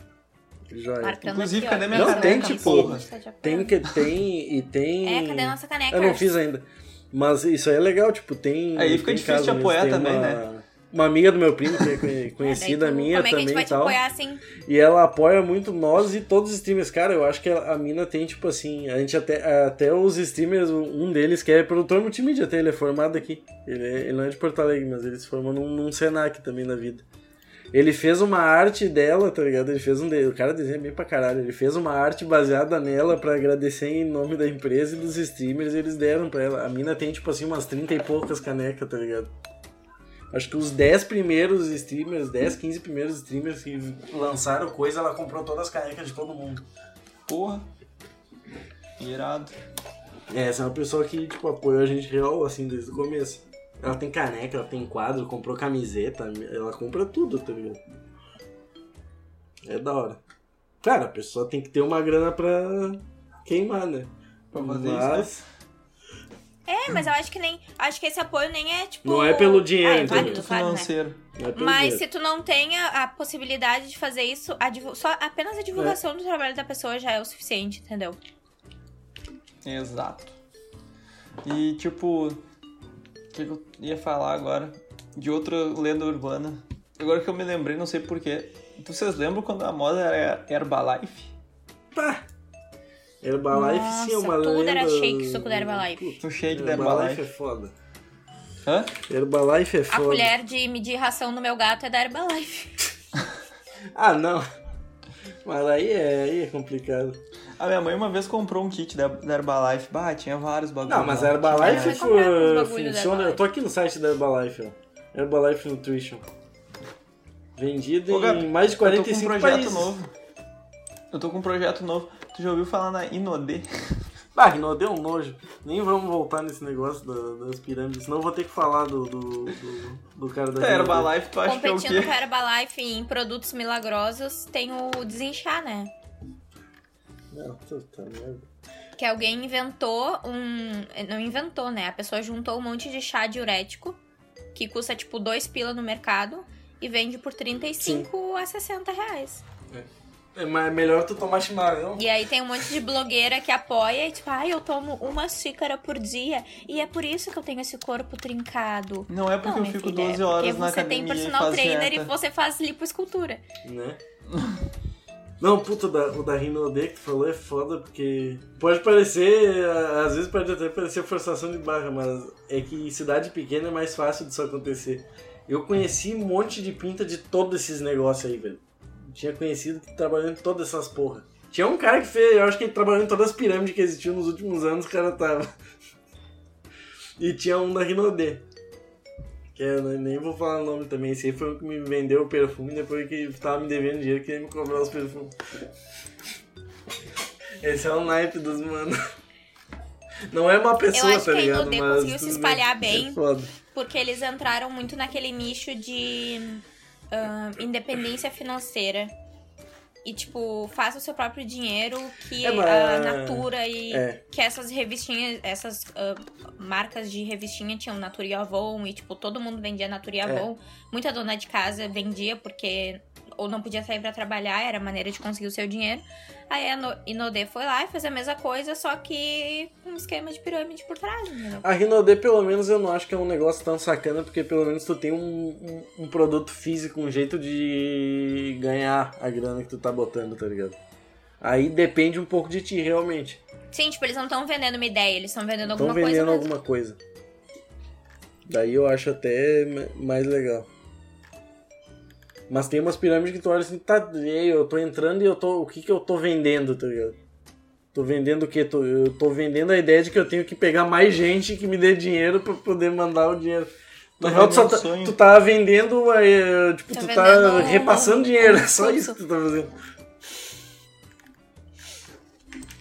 Speaker 1: Joia.
Speaker 2: Inclusive,
Speaker 3: aqui,
Speaker 2: cadê minha
Speaker 1: Não,
Speaker 2: caneca,
Speaker 1: tem, tipo,
Speaker 3: tá te
Speaker 1: Tem que tem e tem.
Speaker 3: É, cadê a nossa caneca?
Speaker 1: Eu não fiz ainda. Mas isso aí é legal, tipo, tem.
Speaker 2: Aí fica
Speaker 1: tem
Speaker 2: difícil de
Speaker 1: mesmo,
Speaker 2: apoiar também,
Speaker 1: uma,
Speaker 2: né?
Speaker 1: Uma amiga do meu primo, que é
Speaker 3: É, [laughs]
Speaker 1: conhecida
Speaker 3: tu-
Speaker 1: minha
Speaker 3: Como é que a
Speaker 1: também
Speaker 3: vai
Speaker 1: e
Speaker 3: te
Speaker 1: tal.
Speaker 3: apoiar assim?
Speaker 1: E ela apoia muito nós e todos os streamers. Cara, eu acho que a, a mina tem, tipo assim, a gente até, até os streamers, um deles que é produtor multimídia, até ele é formado aqui. Ele, é- ele não é de Porto Alegre, mas ele se formou num, num Senac também na vida. Ele fez uma arte dela, tá ligado? Ele fez um. de- O cara desenha bem pra caralho. Ele fez uma arte baseada nela pra agradecer em nome da empresa e dos streamers. E eles deram pra ela. A mina tem, tipo assim, umas 30 e poucas canecas, tá ligado? Acho que os 10 primeiros streamers, 10, 15 primeiros streamers que lançaram coisa, ela comprou todas as canecas de todo mundo.
Speaker 2: Porra. Irado.
Speaker 1: É, essa é uma pessoa que, tipo, apoiou a gente real, assim, desde o começo. Ela tem caneca, ela tem quadro, comprou camiseta, ela compra tudo, tá ligado? É da hora. Cara, a pessoa tem que ter uma grana pra queimar, né?
Speaker 2: Pra fazer
Speaker 1: Mas...
Speaker 2: isso,
Speaker 3: É, mas eu acho que nem. Acho que esse apoio nem é tipo.
Speaker 1: Não é pelo dinheiro,
Speaker 3: Ah, é válido,
Speaker 2: Muito
Speaker 3: claro, né?
Speaker 2: financeiro.
Speaker 1: Não é
Speaker 3: Mas
Speaker 1: dinheiro.
Speaker 3: se tu não tem a, a possibilidade de fazer isso, a só apenas a divulgação do trabalho da pessoa já é o suficiente, entendeu?
Speaker 2: Exato. E tipo, o que, que eu ia falar agora? De outra lenda urbana. Agora que eu me lembrei, não sei porquê. Vocês lembram quando a moda era Herbalife?
Speaker 1: Pá! Herbalife sim é
Speaker 3: Nossa,
Speaker 1: uma
Speaker 3: tudo
Speaker 1: lenda...
Speaker 3: era shake, suco da Herbalife.
Speaker 1: Puta,
Speaker 2: O shake da
Speaker 1: Herbalife
Speaker 2: Herbalife.
Speaker 1: é foda.
Speaker 2: Hã?
Speaker 1: Herbalife é
Speaker 3: A
Speaker 1: foda.
Speaker 3: colher de medir ração no meu gato é da Herbalife. [laughs]
Speaker 1: Ah, não. Mas aí é, aí é complicado.
Speaker 2: A minha mãe uma vez comprou um kit da, da Herbalife. Bah, tinha vários bagulhos.
Speaker 1: Não, mas a. Herbalife
Speaker 3: da
Speaker 1: funciona.
Speaker 3: Herbalife.
Speaker 1: Eu tô aqui no site da Herbalife, ó. Herbalife Nutrition. Vendido
Speaker 2: Ô, Gabi,
Speaker 1: em mais de
Speaker 2: Eu tô com um
Speaker 1: 45
Speaker 2: projeto
Speaker 1: países.
Speaker 2: novo. Eu tô com um projeto novo. Tu já ouviu falar na Inodê? [laughs]
Speaker 1: Bah, Rinaldo, deu um nojo. Nem vamos voltar nesse negócio da- das pirâmides, senão eu vou ter que falar do, do, do, do cara da.
Speaker 2: Herbalife, tu acha que é o
Speaker 3: Competindo
Speaker 2: quê?
Speaker 3: com a Herbalife em produtos milagrosos, tem o desinchar, né?
Speaker 1: Não, puta merda.
Speaker 3: Que alguém inventou um. Não inventou, né? A pessoa juntou um monte de chá diurético, que custa tipo 2 pila no mercado, e vende por 35 a 60 reais.
Speaker 1: É é melhor tu tomar chimarrão.
Speaker 3: E aí tem um monte de blogueira que apoia e tipo, ai, eu tomo uma xícara por dia. E é por isso que eu tenho esse corpo trincado.
Speaker 2: Não é porque
Speaker 3: Não,
Speaker 2: eu fico
Speaker 3: filha,
Speaker 2: 12 horas
Speaker 3: porque
Speaker 2: na
Speaker 3: você tem
Speaker 2: academia e
Speaker 3: personal
Speaker 2: faz
Speaker 3: trainer
Speaker 2: dieta.
Speaker 3: e você faz lipoescultura.
Speaker 1: né? Não, puta, o da, o da Rinode que tu falou é foda, porque pode parecer, às vezes pode até parecer forçação de barra, mas é que em cidade pequena é mais fácil disso acontecer. Eu conheci um monte de pinta de todos esses negócios aí, velho. Tinha conhecido que trabalhando em todas essas porra. Tinha um cara que fez, eu acho que ele trabalhou em todas as pirâmides que existiam nos últimos anos, o cara tava. E tinha um da Rinode. Que eu nem vou falar o nome também. Esse aí foi o que me vendeu o perfume depois que tava me devendo dinheiro que ia me cobrar os perfumes. Esse é o naipe dos mano. Não é uma pessoa,
Speaker 3: Eu acho
Speaker 1: tá
Speaker 3: que a
Speaker 1: ligado?
Speaker 3: Inodê
Speaker 1: Mas
Speaker 3: conseguiu se espalhar
Speaker 1: bem.
Speaker 3: bem. Porque eles entraram muito naquele nicho de ah, independência financeira. E, tipo, faz o seu próprio dinheiro que
Speaker 1: É, mas-
Speaker 3: a Natura e
Speaker 1: É.
Speaker 3: que essas revistinhas, essas ah, marcas de revistinha tinham Natura e Avon e, tipo, todo mundo vendia Natura e
Speaker 1: É.
Speaker 3: Avon. Muita dona de casa vendia porque ou não podia sair pra trabalhar, era a maneira de conseguir o seu dinheiro. Aí a No- Inodê foi lá e fez a mesma coisa, só que com um esquema de pirâmide por trás, entendeu?
Speaker 1: A Rinode, pelo menos, eu não acho que é um negócio tão sacana, porque pelo menos tu tem um, um, um produto físico, um jeito de ganhar a grana que tu tá botando, tá ligado? Aí depende um pouco de ti, realmente.
Speaker 3: Sim, tipo, eles não estão vendendo uma ideia, eles estão vendendo
Speaker 1: Estão
Speaker 3: alguma coisa
Speaker 1: vendendo
Speaker 3: mesmo.
Speaker 1: alguma coisa. Daí eu acho até ma- mais legal. Mas tem umas pirâmides que tu olha assim, tá, eu tô entrando e eu tô. O que que eu tô vendendo, tá ligado? Tô vendendo o quê? Tô, eu tô vendendo a ideia de que eu tenho que pegar mais gente que me dê dinheiro pra poder mandar o dinheiro. Na real, tu, só
Speaker 2: vendendo
Speaker 1: tá,
Speaker 2: sonho.
Speaker 1: tu tá vendendo, eh, tipo,
Speaker 3: Tá
Speaker 1: tu
Speaker 3: vendendo
Speaker 1: tá
Speaker 3: um-
Speaker 1: repassando dinheiro, é
Speaker 3: um
Speaker 1: só isso que tu tá fazendo.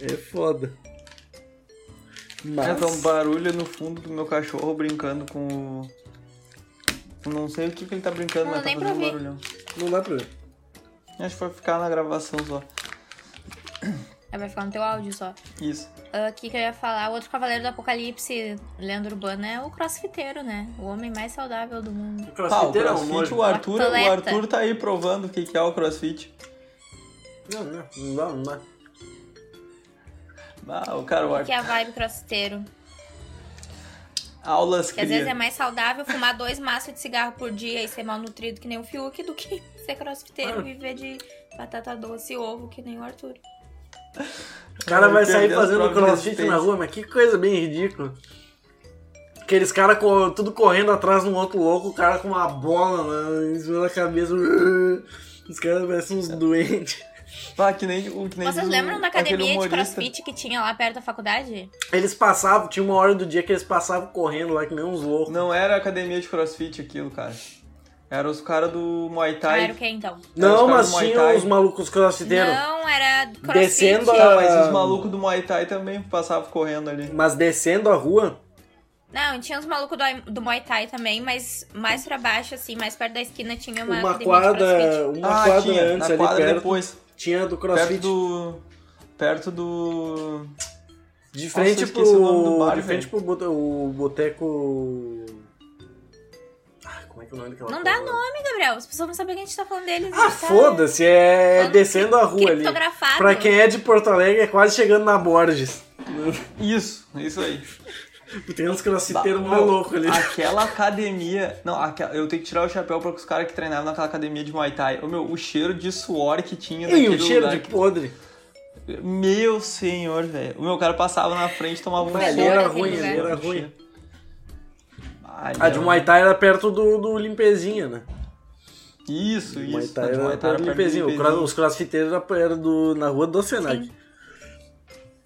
Speaker 1: É foda. Mas...
Speaker 2: É, tá um barulho no fundo do meu cachorro brincando com o... Eu não sei o que, que ele tá brincando,
Speaker 3: Não,
Speaker 2: mas tá fazendo
Speaker 3: ouvir.
Speaker 2: barulhão.
Speaker 1: Não dá pra ver.
Speaker 2: Acho que vai ficar na gravação só.
Speaker 3: Aí vai ficar no teu áudio só.
Speaker 2: Isso.
Speaker 3: Ah, O que, que eu ia falar? O outro cavaleiro do apocalipse, lenda urbana, é o crossfiteiro, né? O homem mais saudável do mundo.
Speaker 1: O
Speaker 2: Ah, o
Speaker 1: crossfiteiro é um
Speaker 2: crossfit, o Arthur, o. Arthur tá aí provando o que, que é o crossfit.
Speaker 1: Não, não, não dá, não dá.
Speaker 2: Ah, o cara, o
Speaker 3: O que
Speaker 2: Arthur.
Speaker 3: é a vibe crossfiteiro?
Speaker 2: Aulas
Speaker 3: Que às vezes é
Speaker 2: cria.
Speaker 3: mais saudável fumar dois maços de cigarro por dia e ser malnutrido que nem o Fiuk do que [laughs] ser crossfiteiro e viver de batata doce e ovo que nem o Arthur.
Speaker 1: O cara vai sair fazendo crossfit na rua, mas que coisa bem ridícula. Aqueles caras tudo correndo atrás de um outro louco, o cara com uma bola né, em cima da cabeça. [laughs] Os caras parecem uns doentes.
Speaker 2: Ah, que nem, que nem
Speaker 3: Vocês
Speaker 2: diz o-
Speaker 3: lembram da academia de crossfit que tinha lá perto da faculdade?
Speaker 1: Eles passavam, tinha uma hora do dia que eles passavam correndo lá que nem uns loucos.
Speaker 2: Não era academia de crossfit aquilo, cara. Era os caras do Muay
Speaker 3: Ah,
Speaker 2: Thai.
Speaker 3: era o que então?
Speaker 1: Não, mas
Speaker 2: do
Speaker 1: tinha os malucos crossfiteiros.
Speaker 3: Não, era crossfit.
Speaker 1: Descendo
Speaker 2: Ah,
Speaker 1: a-
Speaker 2: mas os malucos do Muay Thai também passavam correndo ali.
Speaker 1: Mas descendo a rua,
Speaker 3: Não, tinha os malucos do, do Muay Thai também, mas mais pra baixo, assim, mais perto da esquina tinha uma,
Speaker 1: uma
Speaker 3: academia de
Speaker 1: quadra,
Speaker 3: crossfit.
Speaker 1: uma
Speaker 2: ah,
Speaker 1: quadra
Speaker 2: tinha,
Speaker 1: antes ali
Speaker 2: quadra
Speaker 1: perto,
Speaker 2: depois.
Speaker 1: Tinha do
Speaker 2: Perto
Speaker 1: crossfit.
Speaker 2: do... Perto do...
Speaker 1: De frente
Speaker 2: eu
Speaker 1: pro.
Speaker 2: esqueci o nome do bar,
Speaker 1: de frente
Speaker 2: velho.
Speaker 1: pro o boteco. Ah, como é que é o nome daquela
Speaker 3: Não dá nome, Gabriel. As pessoas não sabem que a gente tá falando deles.
Speaker 1: Ah,
Speaker 3: tá
Speaker 1: foda-se, é
Speaker 3: falando
Speaker 1: descendo a rua ali. Pra quem é de Porto Alegre, é quase chegando na Borges.
Speaker 2: Isso, isso aí.
Speaker 1: Tem uns crossfiteiros
Speaker 2: Bah,
Speaker 1: malucos ali.
Speaker 2: Aquela academia. Não, aquela- eu tenho que tirar o chapéu para os caras que treinavam naquela academia de Muay Thai. O meu, o cheiro de suor que tinha
Speaker 1: E
Speaker 2: naquele
Speaker 1: o cheiro
Speaker 2: lugar
Speaker 1: de
Speaker 2: que-
Speaker 1: podre.
Speaker 2: Meu senhor, velho. O meu cara passava na frente e tomava um
Speaker 1: ali era ruim, ali era
Speaker 2: cheiro.
Speaker 1: ruim.
Speaker 2: Ah,
Speaker 1: A de Muay Thai era perto do, do Limpezinha, né?
Speaker 2: Isso,
Speaker 1: Muay
Speaker 2: isso.
Speaker 1: Thai era
Speaker 2: Muay Thai era
Speaker 1: Limpezinho. Cro-
Speaker 2: Limpezinho.
Speaker 1: Os crossfiteiros eram do, na rua do Senac.
Speaker 3: Sim.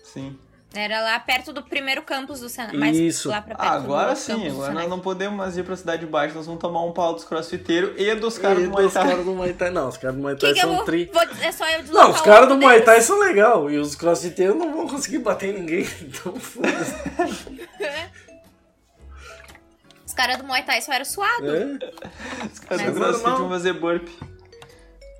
Speaker 2: Sim.
Speaker 3: Era lá perto do primeiro campus do Senado. Mais
Speaker 1: Isso.
Speaker 3: lá pra perto
Speaker 2: agora
Speaker 3: do
Speaker 2: sim, agora nós não podemos mais ir pra Cidade Baixa, nós vamos tomar um pau dos crossfiteiros e dos caras do Muay
Speaker 1: dos
Speaker 2: Thai.
Speaker 1: caras do Muay Thai. Não, os caras do Muay
Speaker 3: Que
Speaker 1: Thai
Speaker 3: que eu
Speaker 1: são
Speaker 3: vou,
Speaker 1: tri.
Speaker 3: vou- É só eu
Speaker 1: Não, os caras do Muay. Thai são legal. E os crossfiteiros não vão conseguir bater em ninguém. [laughs] Então foda-se. [laughs]
Speaker 3: Os caras do Muay Thai só eram suados.
Speaker 1: É?
Speaker 2: Os caras
Speaker 3: Mas
Speaker 2: do crossfit vão fazer burp.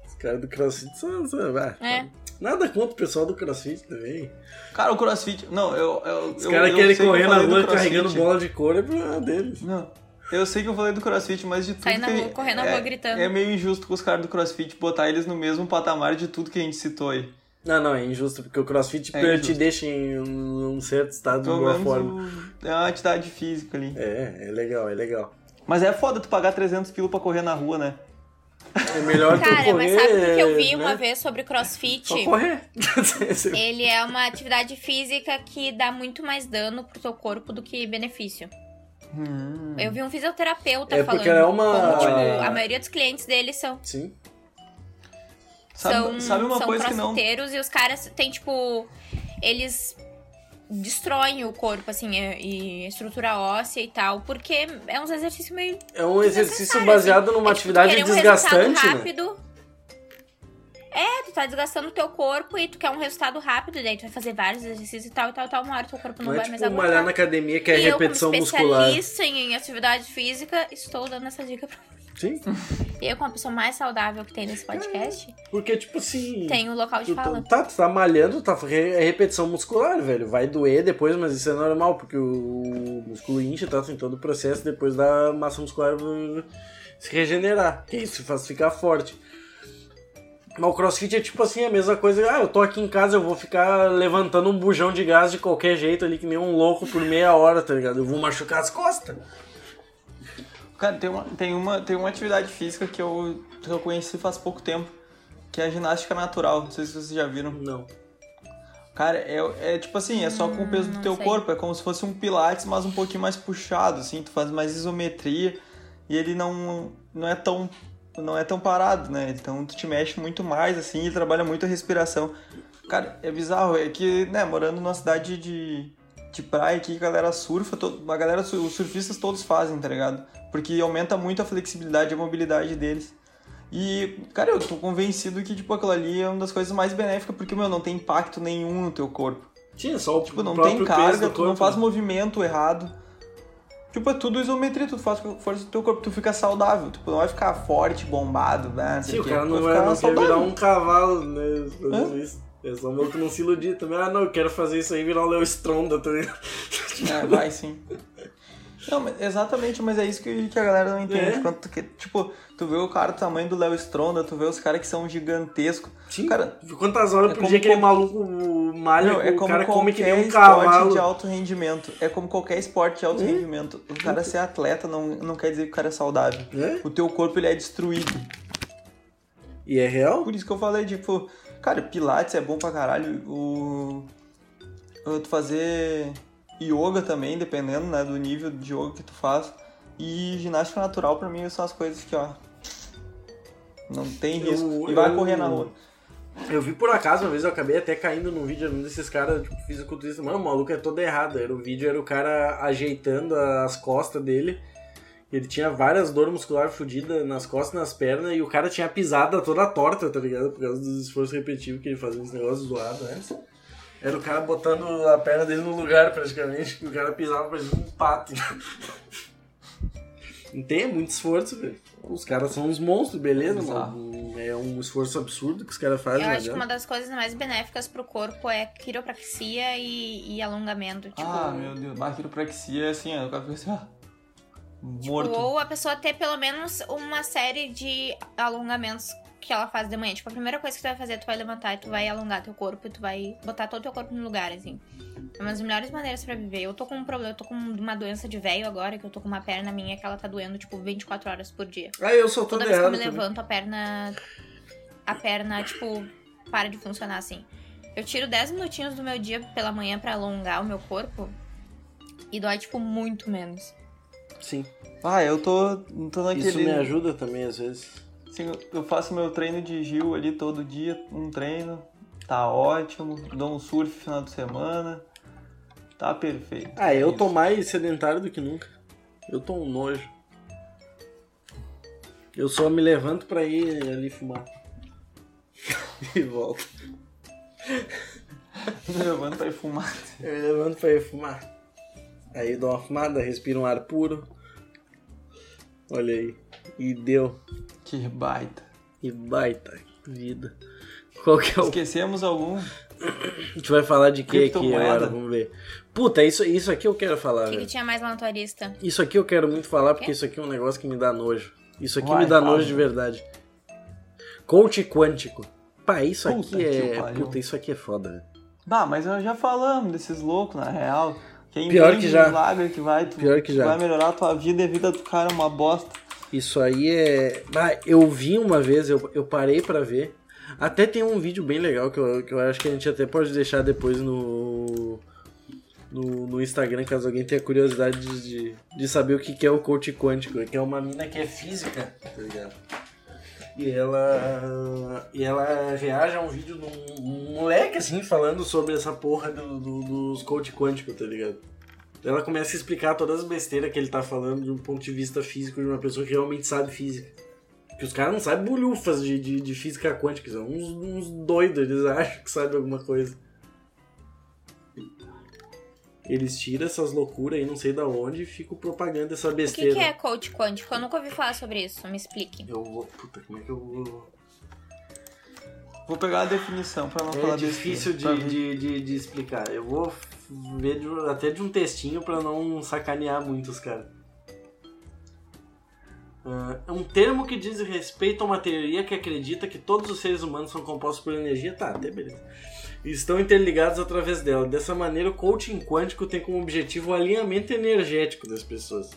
Speaker 1: Os caras do crossfit são. são ah,
Speaker 3: É.
Speaker 1: Nada contra o pessoal do crossfit também.
Speaker 2: Cara, o crossfit. Não, eu. eu
Speaker 1: Os caras querem correr na rua carregando bola de couro é problema deles.
Speaker 2: Não. Eu sei que eu falei do crossfit, mas de tudo.
Speaker 3: Sair na
Speaker 2: que
Speaker 3: rua, correr na
Speaker 2: é,
Speaker 3: rua gritando.
Speaker 2: É meio injusto com os caras do crossfit botar eles no mesmo patamar de tudo que a gente citou aí.
Speaker 1: Não, não, é injusto, porque o crossfit
Speaker 2: É
Speaker 1: te
Speaker 2: injusto.
Speaker 1: deixa em um certo estado de
Speaker 2: Pelo
Speaker 1: boa
Speaker 2: menos
Speaker 1: forma.
Speaker 2: o- é uma atividade física ali.
Speaker 1: É, é legal, é legal.
Speaker 2: Mas é foda tu pagar 300 pila pra correr na rua, né?
Speaker 1: É melhor
Speaker 3: Cara,
Speaker 1: correr.
Speaker 3: mas sabe o que eu vi
Speaker 1: né?
Speaker 3: uma vez sobre crossfit?
Speaker 1: Só correr. [laughs]
Speaker 3: Ele é uma atividade física que dá muito mais dano pro teu corpo do que benefício.
Speaker 2: Hum.
Speaker 3: Eu vi um fisioterapeuta
Speaker 1: É
Speaker 3: falando.
Speaker 1: porque é uma-
Speaker 3: como, tipo, a maioria dos clientes deles são,
Speaker 1: Sim.
Speaker 2: Sabe,
Speaker 3: são,
Speaker 2: sabe uma
Speaker 3: são
Speaker 2: coisa que não.
Speaker 3: e os caras têm, tipo. Eles destroem o corpo, assim, e e estrutura óssea e tal, porque é uns exercícios meio
Speaker 1: É um exercício
Speaker 3: Desnecessário,
Speaker 1: baseado
Speaker 3: assim.
Speaker 1: numa
Speaker 3: É tipo,
Speaker 1: atividade
Speaker 3: um
Speaker 1: desgastante, né?
Speaker 3: rápido. É, tu tá desgastando o teu corpo e tu quer um resultado rápido, daí tu vai fazer vários exercícios e tal, e tal, e tal, uma hora teu corpo não,
Speaker 1: Não é
Speaker 3: vai mais
Speaker 1: tipo
Speaker 3: aguentar.
Speaker 1: malhar na academia que é
Speaker 3: e eu,
Speaker 1: repetição
Speaker 3: como
Speaker 1: muscular.
Speaker 3: especialista em atividade física, estou dando essa dica pra
Speaker 1: Sim.
Speaker 3: Eu, como a pessoa mais saudável que tem nesse podcast,
Speaker 1: Porque, tipo assim.
Speaker 3: tenho o local de
Speaker 1: Tu
Speaker 3: fala.
Speaker 1: tá, tu tá malhando, tá, é repetição muscular, velho. Vai doer depois, mas isso é normal, porque o músculo incha, tá? Tem todo o processo depois da massa muscular se regenerar. Que isso faz ficar forte. Mas o crossfit é tipo assim, a mesma coisa. Ah, eu tô aqui em casa, eu vou ficar levantando um bujão de gás de qualquer jeito ali, que nem um louco por meia hora, tá ligado? Eu vou machucar as costas.
Speaker 2: Cara, tem uma, tem uma, tem uma atividade física que eu, que eu conheci faz pouco tempo, que é a ginástica natural. Não sei se vocês já viram.
Speaker 1: Não.
Speaker 2: Cara, é, é tipo assim, é só com o peso do teu
Speaker 3: sei.
Speaker 2: corpo, é como se fosse um pilates, mas um pouquinho mais puxado, assim, tu faz mais isometria e ele não, não é tão não é tão parado, né? Então tu te mexe muito mais, assim, e trabalha muito a respiração. Cara, é bizarro, é que, né, morando numa cidade de, de praia aqui, a galera surfa, to- a galera, os surfistas todos fazem, tá ligado? Porque aumenta muito a flexibilidade e a mobilidade deles. E, cara, eu tô convencido que, tipo, aquilo ali é uma das coisas mais benéficas, porque, meu, não tem impacto nenhum no teu corpo.
Speaker 1: Tinha só o
Speaker 2: Tipo, não tem carga, tu não faz
Speaker 1: né?
Speaker 2: movimento errado. Tipo, é tudo isometria, tu faz força do teu corpo, tu fica saudável. Tipo, não vai ficar forte, bombado, né?
Speaker 1: Sim, o cara
Speaker 2: Tu
Speaker 1: não,
Speaker 2: vai ficar
Speaker 1: não quer virar um cavalo, né? Fazendo
Speaker 2: Hã?
Speaker 1: isso. É só meio que não se iludir também. Ah, não, eu quero fazer isso aí virar o Leo Stronda também. [laughs]
Speaker 2: É, vai sim. Não, mas- exatamente, mas é isso que, que a galera não entende.
Speaker 1: É.
Speaker 2: Quando tu, que- tipo, tu vê o cara do tamanho do Léo Stronda, tu vê os caras que são gigantescos.
Speaker 1: Sim,
Speaker 2: Cara,
Speaker 1: quantas horas
Speaker 2: é
Speaker 1: por dia aquele
Speaker 2: qual-
Speaker 1: maluco malha,
Speaker 2: Não, é
Speaker 1: o
Speaker 2: como
Speaker 1: cara come que nem
Speaker 2: qualquer
Speaker 1: um
Speaker 2: esporte
Speaker 1: cavalo.
Speaker 2: de alto rendimento. É como qualquer esporte de alto
Speaker 1: Hum.
Speaker 2: rendimento. O cara ser atleta não, não quer dizer que o cara é saudável.
Speaker 1: É?
Speaker 2: O teu corpo ele é destruído.
Speaker 1: E é real?
Speaker 2: Por isso que eu falei, tipo, cara, pilates é bom pra caralho. O. o Tu fazer yoga também, dependendo, né, do nível de yoga que tu faz. E ginástica natural pra mim são as coisas que, ó. Não tem
Speaker 1: Eu-
Speaker 2: risco. e vai
Speaker 1: eu-
Speaker 2: correr na rua.
Speaker 1: Eu vi por acaso, uma vez eu acabei até caindo num vídeo de um desses caras, tipo, fisiculturista. Mano, o maluco é todo errado. Era, o vídeo era o cara ajeitando as costas dele. Ele tinha várias dores musculares fodidas nas costas e nas pernas. E o cara tinha pisada toda torta, tá ligado? Por causa dos esforços repetitivos que ele fazia, uns negócios zoados antes. Era o cara botando a perna dele no lugar, praticamente. Que o cara pisava parecendo um pato. Não tem é muito esforço, velho. Os caras são uns monstros, beleza, mano. É um esforço absurdo que os caras fazem.
Speaker 3: Eu
Speaker 1: não
Speaker 3: acho que uma das coisas mais benéficas pro corpo é quiropraxia e, e alongamento. Tipo,
Speaker 2: Ah, meu Deus. Mas quiropraxia é assim, ó. O cara fica assim, ó. Morto.
Speaker 3: Ou a pessoa ter pelo menos uma série de alongamentos que ela faz de manhã. Tipo, a primeira coisa que tu vai fazer, tu vai levantar e tu vai alongar teu corpo e tu vai botar todo o teu corpo no lugar, assim. É uma das melhores maneiras pra viver. Eu tô com um problema, eu tô com uma doença de velho agora, que eu tô com uma perna minha que ela tá doendo, tipo, 24 horas por dia.
Speaker 1: Ah, eu sou
Speaker 3: Toda vez que eu me
Speaker 1: também.
Speaker 3: levanto, a perna. A perna, tipo, para de funcionar assim. Eu tiro 10 minutinhos do meu dia pela manhã pra alongar o meu corpo e dói, tipo, muito menos.
Speaker 1: Sim.
Speaker 2: Ah, eu tô, tô naquele.
Speaker 1: Isso me ajuda também, às vezes.
Speaker 2: Assim, eu- eu faço meu treino de Gil ali todo dia, um treino. Tá ótimo. Dou um surf no final de semana. Tá perfeito.
Speaker 1: Ah, eu
Speaker 2: Isso.
Speaker 1: tô mais sedentário do que nunca. Eu tô um nojo. Eu só me levanto pra ir ali fumar. [laughs] e volto.
Speaker 2: Levanta pra ir fumar.
Speaker 1: Eu me levanto pra ir fumar. Aí dou uma fumada, respiro um ar puro. Olha aí. E deu.
Speaker 2: Que baita.
Speaker 1: E baita vida. Qual que é o.
Speaker 2: Esquecemos algum?
Speaker 1: A gente vai falar de que aqui
Speaker 2: Criptomoeda.
Speaker 1: agora? Vamos ver. Puta, isso, isso aqui eu quero falar,
Speaker 3: O que, que tinha mais lá na tua lista?
Speaker 1: Isso aqui eu quero muito falar porque isso aqui é um negócio que me dá nojo. Isso aqui
Speaker 2: Vai,
Speaker 1: me dá
Speaker 2: fala.
Speaker 1: nojo de verdade. Coach quântico. Pá, isso
Speaker 2: Puta
Speaker 1: aqui
Speaker 2: que
Speaker 1: é. Puta, isso aqui é foda, velho.
Speaker 2: Bah, mas nós já falamos desses loucos, na real. Quem
Speaker 1: Pior que já.
Speaker 2: milagre que vai, tu,
Speaker 1: Pior que já.
Speaker 2: vai melhorar a tua vida e a vida do cara é uma bosta.
Speaker 1: Isso aí é. Eu vi uma vez, eu, eu parei pra ver. Até tem um vídeo bem legal que eu, que eu acho que a gente até pode deixar depois no. No, no Instagram, caso alguém tenha curiosidade de, de, saber o que, que é o coach quântico. Que é uma mina que é física, tá ligado? E ela. E ela reage a um vídeo de um, um moleque assim falando sobre essa porra do, do- dos coach quânticos, tá ligado? Ela começa a explicar todas as besteiras que ele tá falando de um ponto de vista físico de uma pessoa que realmente sabe física. Porque os caras não sabem bolhufas de, de, de física quântica, são uns, uns doidos, eles acham que sabem alguma coisa. Eles tiram essas loucuras aí, não sei da onde, e ficam propagando essa
Speaker 3: O que,
Speaker 1: besteira.
Speaker 3: que é coach quântico? Eu nunca ouvi falar sobre isso. Me explique.
Speaker 1: Eu vou. Puta, como é que eu vou.
Speaker 2: Vou pegar a definição pra não
Speaker 1: É
Speaker 2: falar
Speaker 1: difícil
Speaker 2: besteira,
Speaker 1: de,
Speaker 2: pra ver.
Speaker 1: de, de, de explicar. Eu vou ver de- até de um textinho pra não sacanear muito os caras. Ah, É um termo que diz respeito a uma teoria que acredita que todos os seres humanos são compostos por energia. Tá, até beleza. E estão interligados através dela. Dessa maneira, o coaching quântico tem como objetivo o alinhamento energético das pessoas.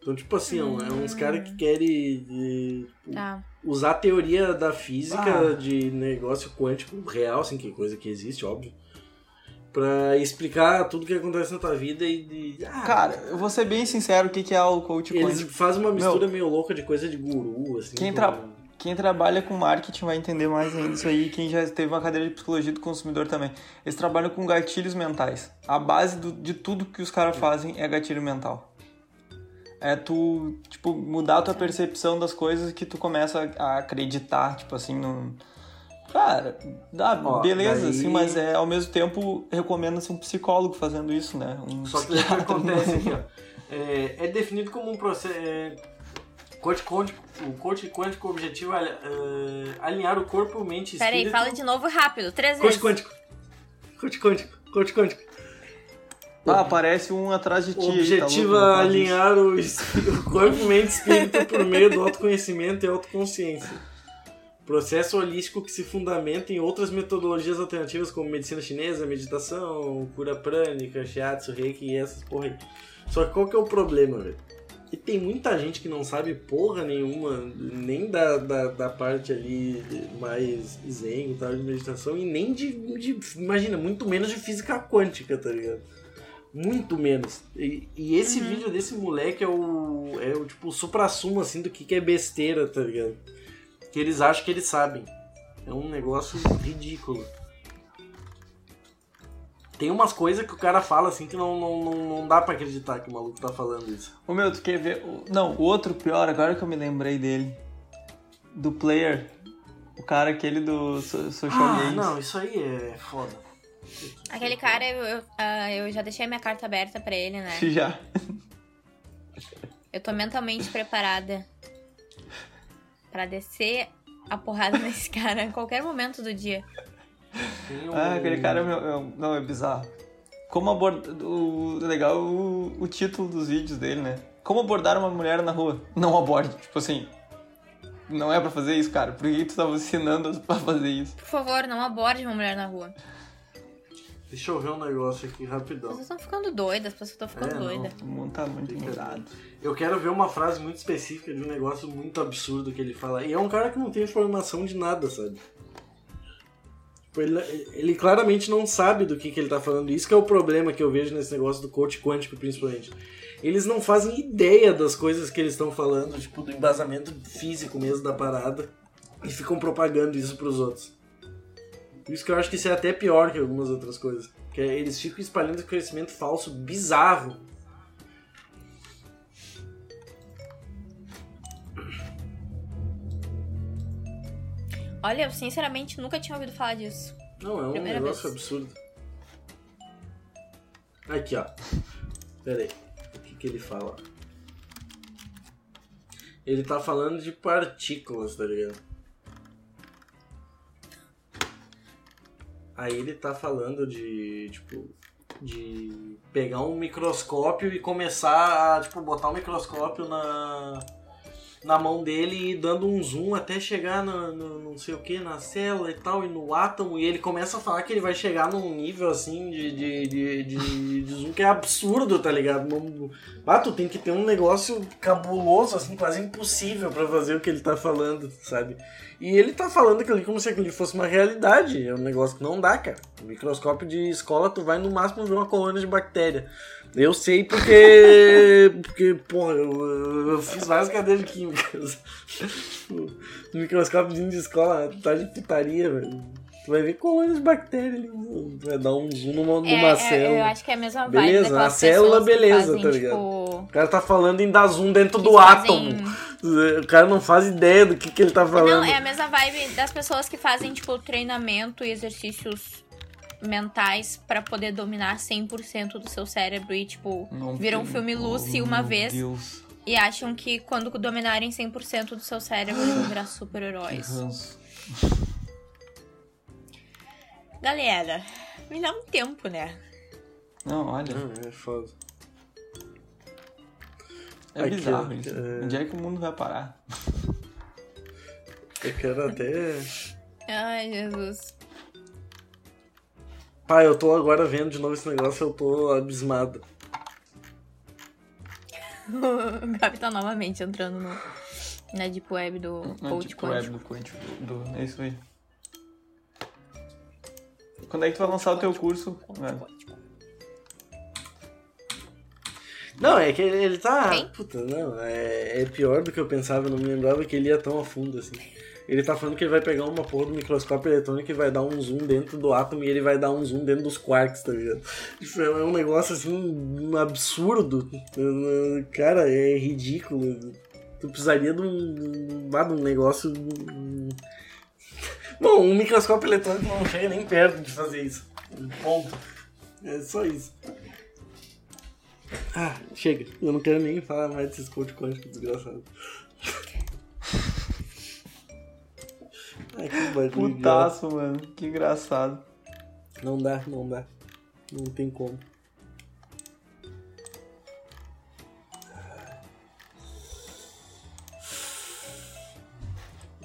Speaker 1: Então, tipo assim, é uns caras que querem eh,
Speaker 3: Tá.
Speaker 1: usar a teoria da física
Speaker 2: Ah.
Speaker 1: de negócio quântico real, assim, que é coisa que existe, óbvio, pra explicar tudo que acontece na tua vida e de, ah,
Speaker 2: Cara, eu vou ser bem sincero, o que que é o coach
Speaker 1: eles fazem uma mistura meio louca de coisa de guru, assim.
Speaker 2: Quem tra- Quem trabalha com marketing vai entender mais ainda isso aí. Quem já teve uma cadeira de psicologia do consumidor também. Eles trabalham com gatilhos mentais. A base do- de tudo que os caras fazem é gatilho mental. É tu, tipo, mudar a tua percepção das coisas que tu começa a acreditar, tipo assim, no... Cara, dá,
Speaker 1: Ó,
Speaker 2: beleza,
Speaker 1: daí-
Speaker 2: assim, mas é, ao mesmo tempo recomenda-se um psicólogo fazendo isso, né? Um
Speaker 1: Só que o que acontece aqui, ó. É, é definido como um processo. É, coach quântico, o coach quântico, o objetivo é é, alinhar o corpo, mente e espírito.
Speaker 3: fala de novo rápido. Três
Speaker 1: Coach
Speaker 3: vezes.
Speaker 1: quântico. Coach quântico. Coach quântico.
Speaker 2: Ah, aparece um atrás de ti.
Speaker 1: O
Speaker 2: tá
Speaker 1: objetivo
Speaker 2: louco, não
Speaker 1: é alinhar o, o corpo, mente e espírito por meio do autoconhecimento e autoconsciência. Processo holístico que se fundamenta em outras metodologias alternativas como medicina chinesa, meditação, cura prânica, shiatsu, reiki e essas porra aí. Só que qual que é o problema, velho? E tem muita gente que não sabe porra nenhuma, nem da, da, da parte ali mais zen e tal, de meditação, e nem de, de- Imagina, muito menos de física quântica, tá ligado? Muito menos. E, e esse vídeo desse moleque é o. É o tipo supra-sumo assim do que, que é besteira, tá ligado? Que eles acham que eles sabem. É um negócio ridículo. Tem umas coisas que o cara fala assim que não, não, não, não dá pra acreditar que o maluco tá falando isso.
Speaker 2: Ô meu, tu quer ver? o- Não, o outro pior, agora que eu me lembrei dele. Do player. O cara aquele do so- Social
Speaker 1: Ah,
Speaker 2: Games.
Speaker 1: não, isso aí é foda.
Speaker 3: Aquele cara, eu, eu, ah, eu já deixei minha carta aberta pra ele, né? [laughs]
Speaker 2: Já.
Speaker 3: Eu tô mentalmente preparada pra descer a porrada nesse [laughs] cara a qualquer momento do dia.
Speaker 1: Um-
Speaker 2: Ah, aquele cara é, meu- é um- não, é bizarro. Como abordar. O legal é o, o título dos vídeos dele, né? Como abordar uma mulher na rua? Não aborde. Tipo assim. Não é pra fazer isso, cara. Por que tu tava ensinando pra fazer isso?
Speaker 3: Por favor, não aborde uma mulher na rua.
Speaker 1: Deixa eu ver um negócio aqui rapidão.
Speaker 3: Vocês estão ficando doidas, as pessoas estão ficando
Speaker 1: É,
Speaker 3: doidas.
Speaker 2: O mundo tá muito mudado.
Speaker 1: Eu quero ver uma frase muito específica de um negócio muito absurdo que ele fala. E é um cara que não tem informação de nada, sabe? Tipo, ele, ele claramente não sabe do que, que ele tá falando. Isso que é o problema que eu vejo nesse negócio do coach quântico, principalmente. Eles não fazem ideia das coisas que eles estão falando, tipo, do embasamento físico mesmo da parada. E ficam propagando isso pros outros. Por isso que eu acho que isso é até pior que algumas outras coisas. Que é, eles ficam espalhando esse conhecimento falso bizarro.
Speaker 3: Olha, eu sinceramente nunca tinha ouvido falar disso.
Speaker 1: Não, é um
Speaker 3: Primeira
Speaker 1: negócio
Speaker 3: vez.
Speaker 1: absurdo. Aqui, ó. Pera aí. O que, que ele fala? Ele tá falando de partículas, tá ligado? Aí ele tá falando de, tipo, de pegar um microscópio e começar a, tipo, botar o microscópio na, na mão dele e ir dando um zoom até chegar no, no não sei o que, na célula e tal, e no átomo, e ele começa a falar que ele vai chegar num nível assim de, de, de, de, de zoom que é absurdo, tá ligado? Não- Ah, tu tem que ter um negócio cabuloso, assim, quase impossível pra fazer o que ele tá falando, sabe? E ele tá falando aquilo ali como se aquilo ali fosse uma realidade. É um negócio que não dá, cara. No microscópio de escola, tu vai no máximo ver uma colônia de bactéria. Eu sei porque. [laughs] Porque, porra, eu, eu fiz várias cadeiras de químicas. [laughs] No microscópio de escola, tá de putaria, velho. Tu vai ver colônias de bactéria ali. Vai dar um zoom numa, numa
Speaker 3: É, é,
Speaker 1: célula.
Speaker 3: eu acho que é a mesma vibe
Speaker 1: Beleza, a célula, beleza,
Speaker 3: fazem,
Speaker 1: tá ligado?
Speaker 3: tipo,
Speaker 1: O cara tá falando em dar zoom dentro
Speaker 3: que
Speaker 1: do
Speaker 3: fazem-
Speaker 1: átomo. O cara não faz ideia do que, que ele tá falando.
Speaker 3: Não, é a mesma vibe das pessoas que fazem, tipo, treinamento e exercícios mentais pra poder dominar 100% do seu cérebro e, tipo,
Speaker 2: Não
Speaker 3: viram um filme Lucy
Speaker 2: Oh,
Speaker 3: uma
Speaker 2: meu
Speaker 3: vez
Speaker 2: Deus,
Speaker 3: e acham que quando dominarem 100% do seu cérebro, eles vão virar super-heróis. Galera, me dá um tempo, né?
Speaker 2: Não, olha,
Speaker 1: Ah, é foda.
Speaker 2: é
Speaker 1: Aqui,
Speaker 2: bizarro isso.
Speaker 1: é-
Speaker 2: Onde é que o mundo vai parar?
Speaker 1: Eu quero até. [laughs]
Speaker 3: Ai, Jesus.
Speaker 1: Pai, eu tô agora vendo de novo esse negócio, eu tô abismado.
Speaker 3: O [laughs] Gabi tá novamente entrando no, na Deep Web do Coach
Speaker 2: tipo, web do quântico. Do, é isso aí. Quando é que tu vai lançar o teu curso? velho?
Speaker 1: Não, é que ele, ele tá.
Speaker 3: Quem?
Speaker 1: Puta, não, é, é pior do que eu pensava, eu não me lembrava que ele ia tão a fundo assim. Ele tá falando que ele vai pegar uma porra do microscópio eletrônico e vai dar um zoom dentro do átomo e ele vai dar um zoom dentro dos quarks, tá ligado? Isso é um negócio assim, um absurdo. Cara, é ridículo. Tu precisaria de um, de um negócio. Bom, um microscópio eletrônico não chega nem perto de fazer isso. Ponto. É só isso. Ah, chega. Eu não quero nem falar mais desses coach quânticos desgraçados. Ai, que idiota.
Speaker 2: Putaço, mano. Que engraçado.
Speaker 1: Não dá, não dá. Não tem como.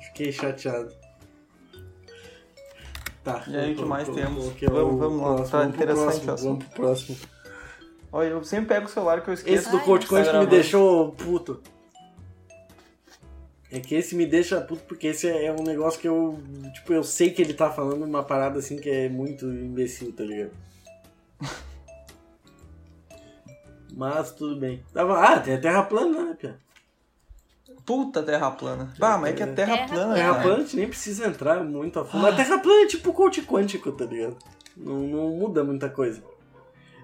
Speaker 1: Fiquei chateado. Tá.
Speaker 2: E aí, o que mais temos?
Speaker 1: que é
Speaker 2: Vamos- vamos lá,
Speaker 1: próximo?
Speaker 2: tá
Speaker 1: Vamos
Speaker 2: interessante
Speaker 1: próximo,
Speaker 2: o assunto.
Speaker 1: Vamos pro próximo.
Speaker 2: Olha, eu sempre pego o celular que eu esqueço.
Speaker 1: Esse do
Speaker 3: nossa.
Speaker 1: quântico me deixou puto. É que esse me deixa puto porque esse é um negócio que eu. Tipo, eu sei que ele tá falando uma parada assim que é muito imbecil, tá ligado? [laughs] Mas tudo bem. Tava- Ah, tem a Terra plana, né, Pia?
Speaker 2: Puta terra plana. Bah, mas é que a terra,
Speaker 3: Terra
Speaker 2: plana,
Speaker 1: Terra plana a gente nem precisa entrar muito a fundo. A Terra plana é tipo coach quântico, tá ligado? Não, não muda muita coisa.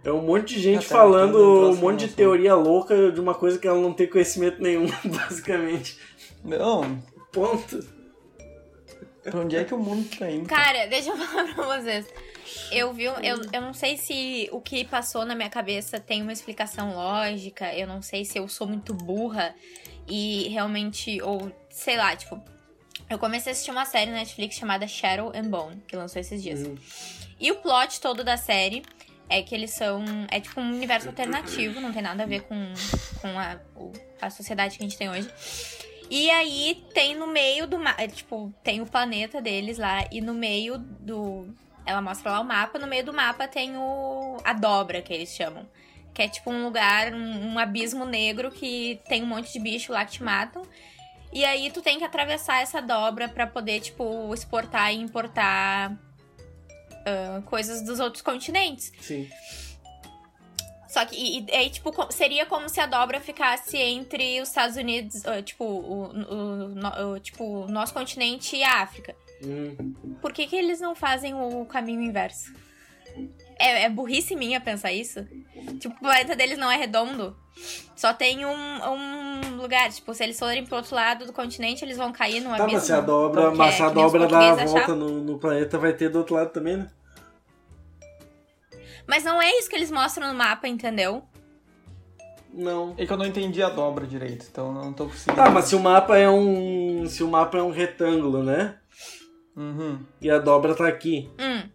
Speaker 1: É um monte de gente
Speaker 2: é
Speaker 1: falando um monte de
Speaker 2: não,
Speaker 1: teoria louca de uma coisa que ela não tem conhecimento nenhum, [laughs] basicamente.
Speaker 2: Não,
Speaker 1: Ponto.
Speaker 2: pra onde é que o mundo tá indo?
Speaker 3: Cara, deixa eu [laughs] falar pra vocês. Eu vi, um- eu, eu não sei se o que passou na minha cabeça tem uma explicação lógica, eu não sei se eu sou muito burra e realmente, ou sei lá, tipo, eu comecei a assistir uma série na Netflix chamada Shadow and Bone, que lançou esses dias.
Speaker 1: Uhum.
Speaker 3: E o plot todo da série é que eles são. É tipo um universo alternativo, não tem nada a ver com, com a, a sociedade que a gente tem hoje. E aí tem no meio do mapa. Tipo, tem o planeta deles lá, e no meio do. Ela mostra lá o mapa, no meio do mapa tem o. a dobra que eles chamam. Que é tipo um lugar, um, um abismo negro que tem um monte de bicho lá que te matam. E aí tu tem que atravessar essa dobra pra poder, tipo, exportar e importar ah, coisas dos outros continentes.
Speaker 1: Sim.
Speaker 3: Só que, e, aí, tipo, seria como se a dobra ficasse entre os Estados Unidos, ah, tipo, o, o- o- tipo, nosso continente e a África.
Speaker 1: Hum.
Speaker 3: Por que, que eles não fazem o caminho inverso? É, é burrice minha pensar isso? Tipo, o planeta deles não é redondo. Só tem um, um lugar. Tipo, se eles forem pro outro lado do continente, eles vão cair no
Speaker 1: Tá,
Speaker 3: abismo.
Speaker 1: mas se a dobra, mas se a dobra dá a volta no, no planeta, vai ter do outro lado também, né?
Speaker 3: Mas não é isso que eles mostram no mapa, entendeu?
Speaker 1: Não.
Speaker 2: É que eu não entendi a dobra direito, então não tô conseguindo.
Speaker 1: Tá, mas se o mapa é um. Se o mapa é um retângulo, né?
Speaker 2: Uhum.
Speaker 1: E a dobra tá aqui.
Speaker 3: Hum.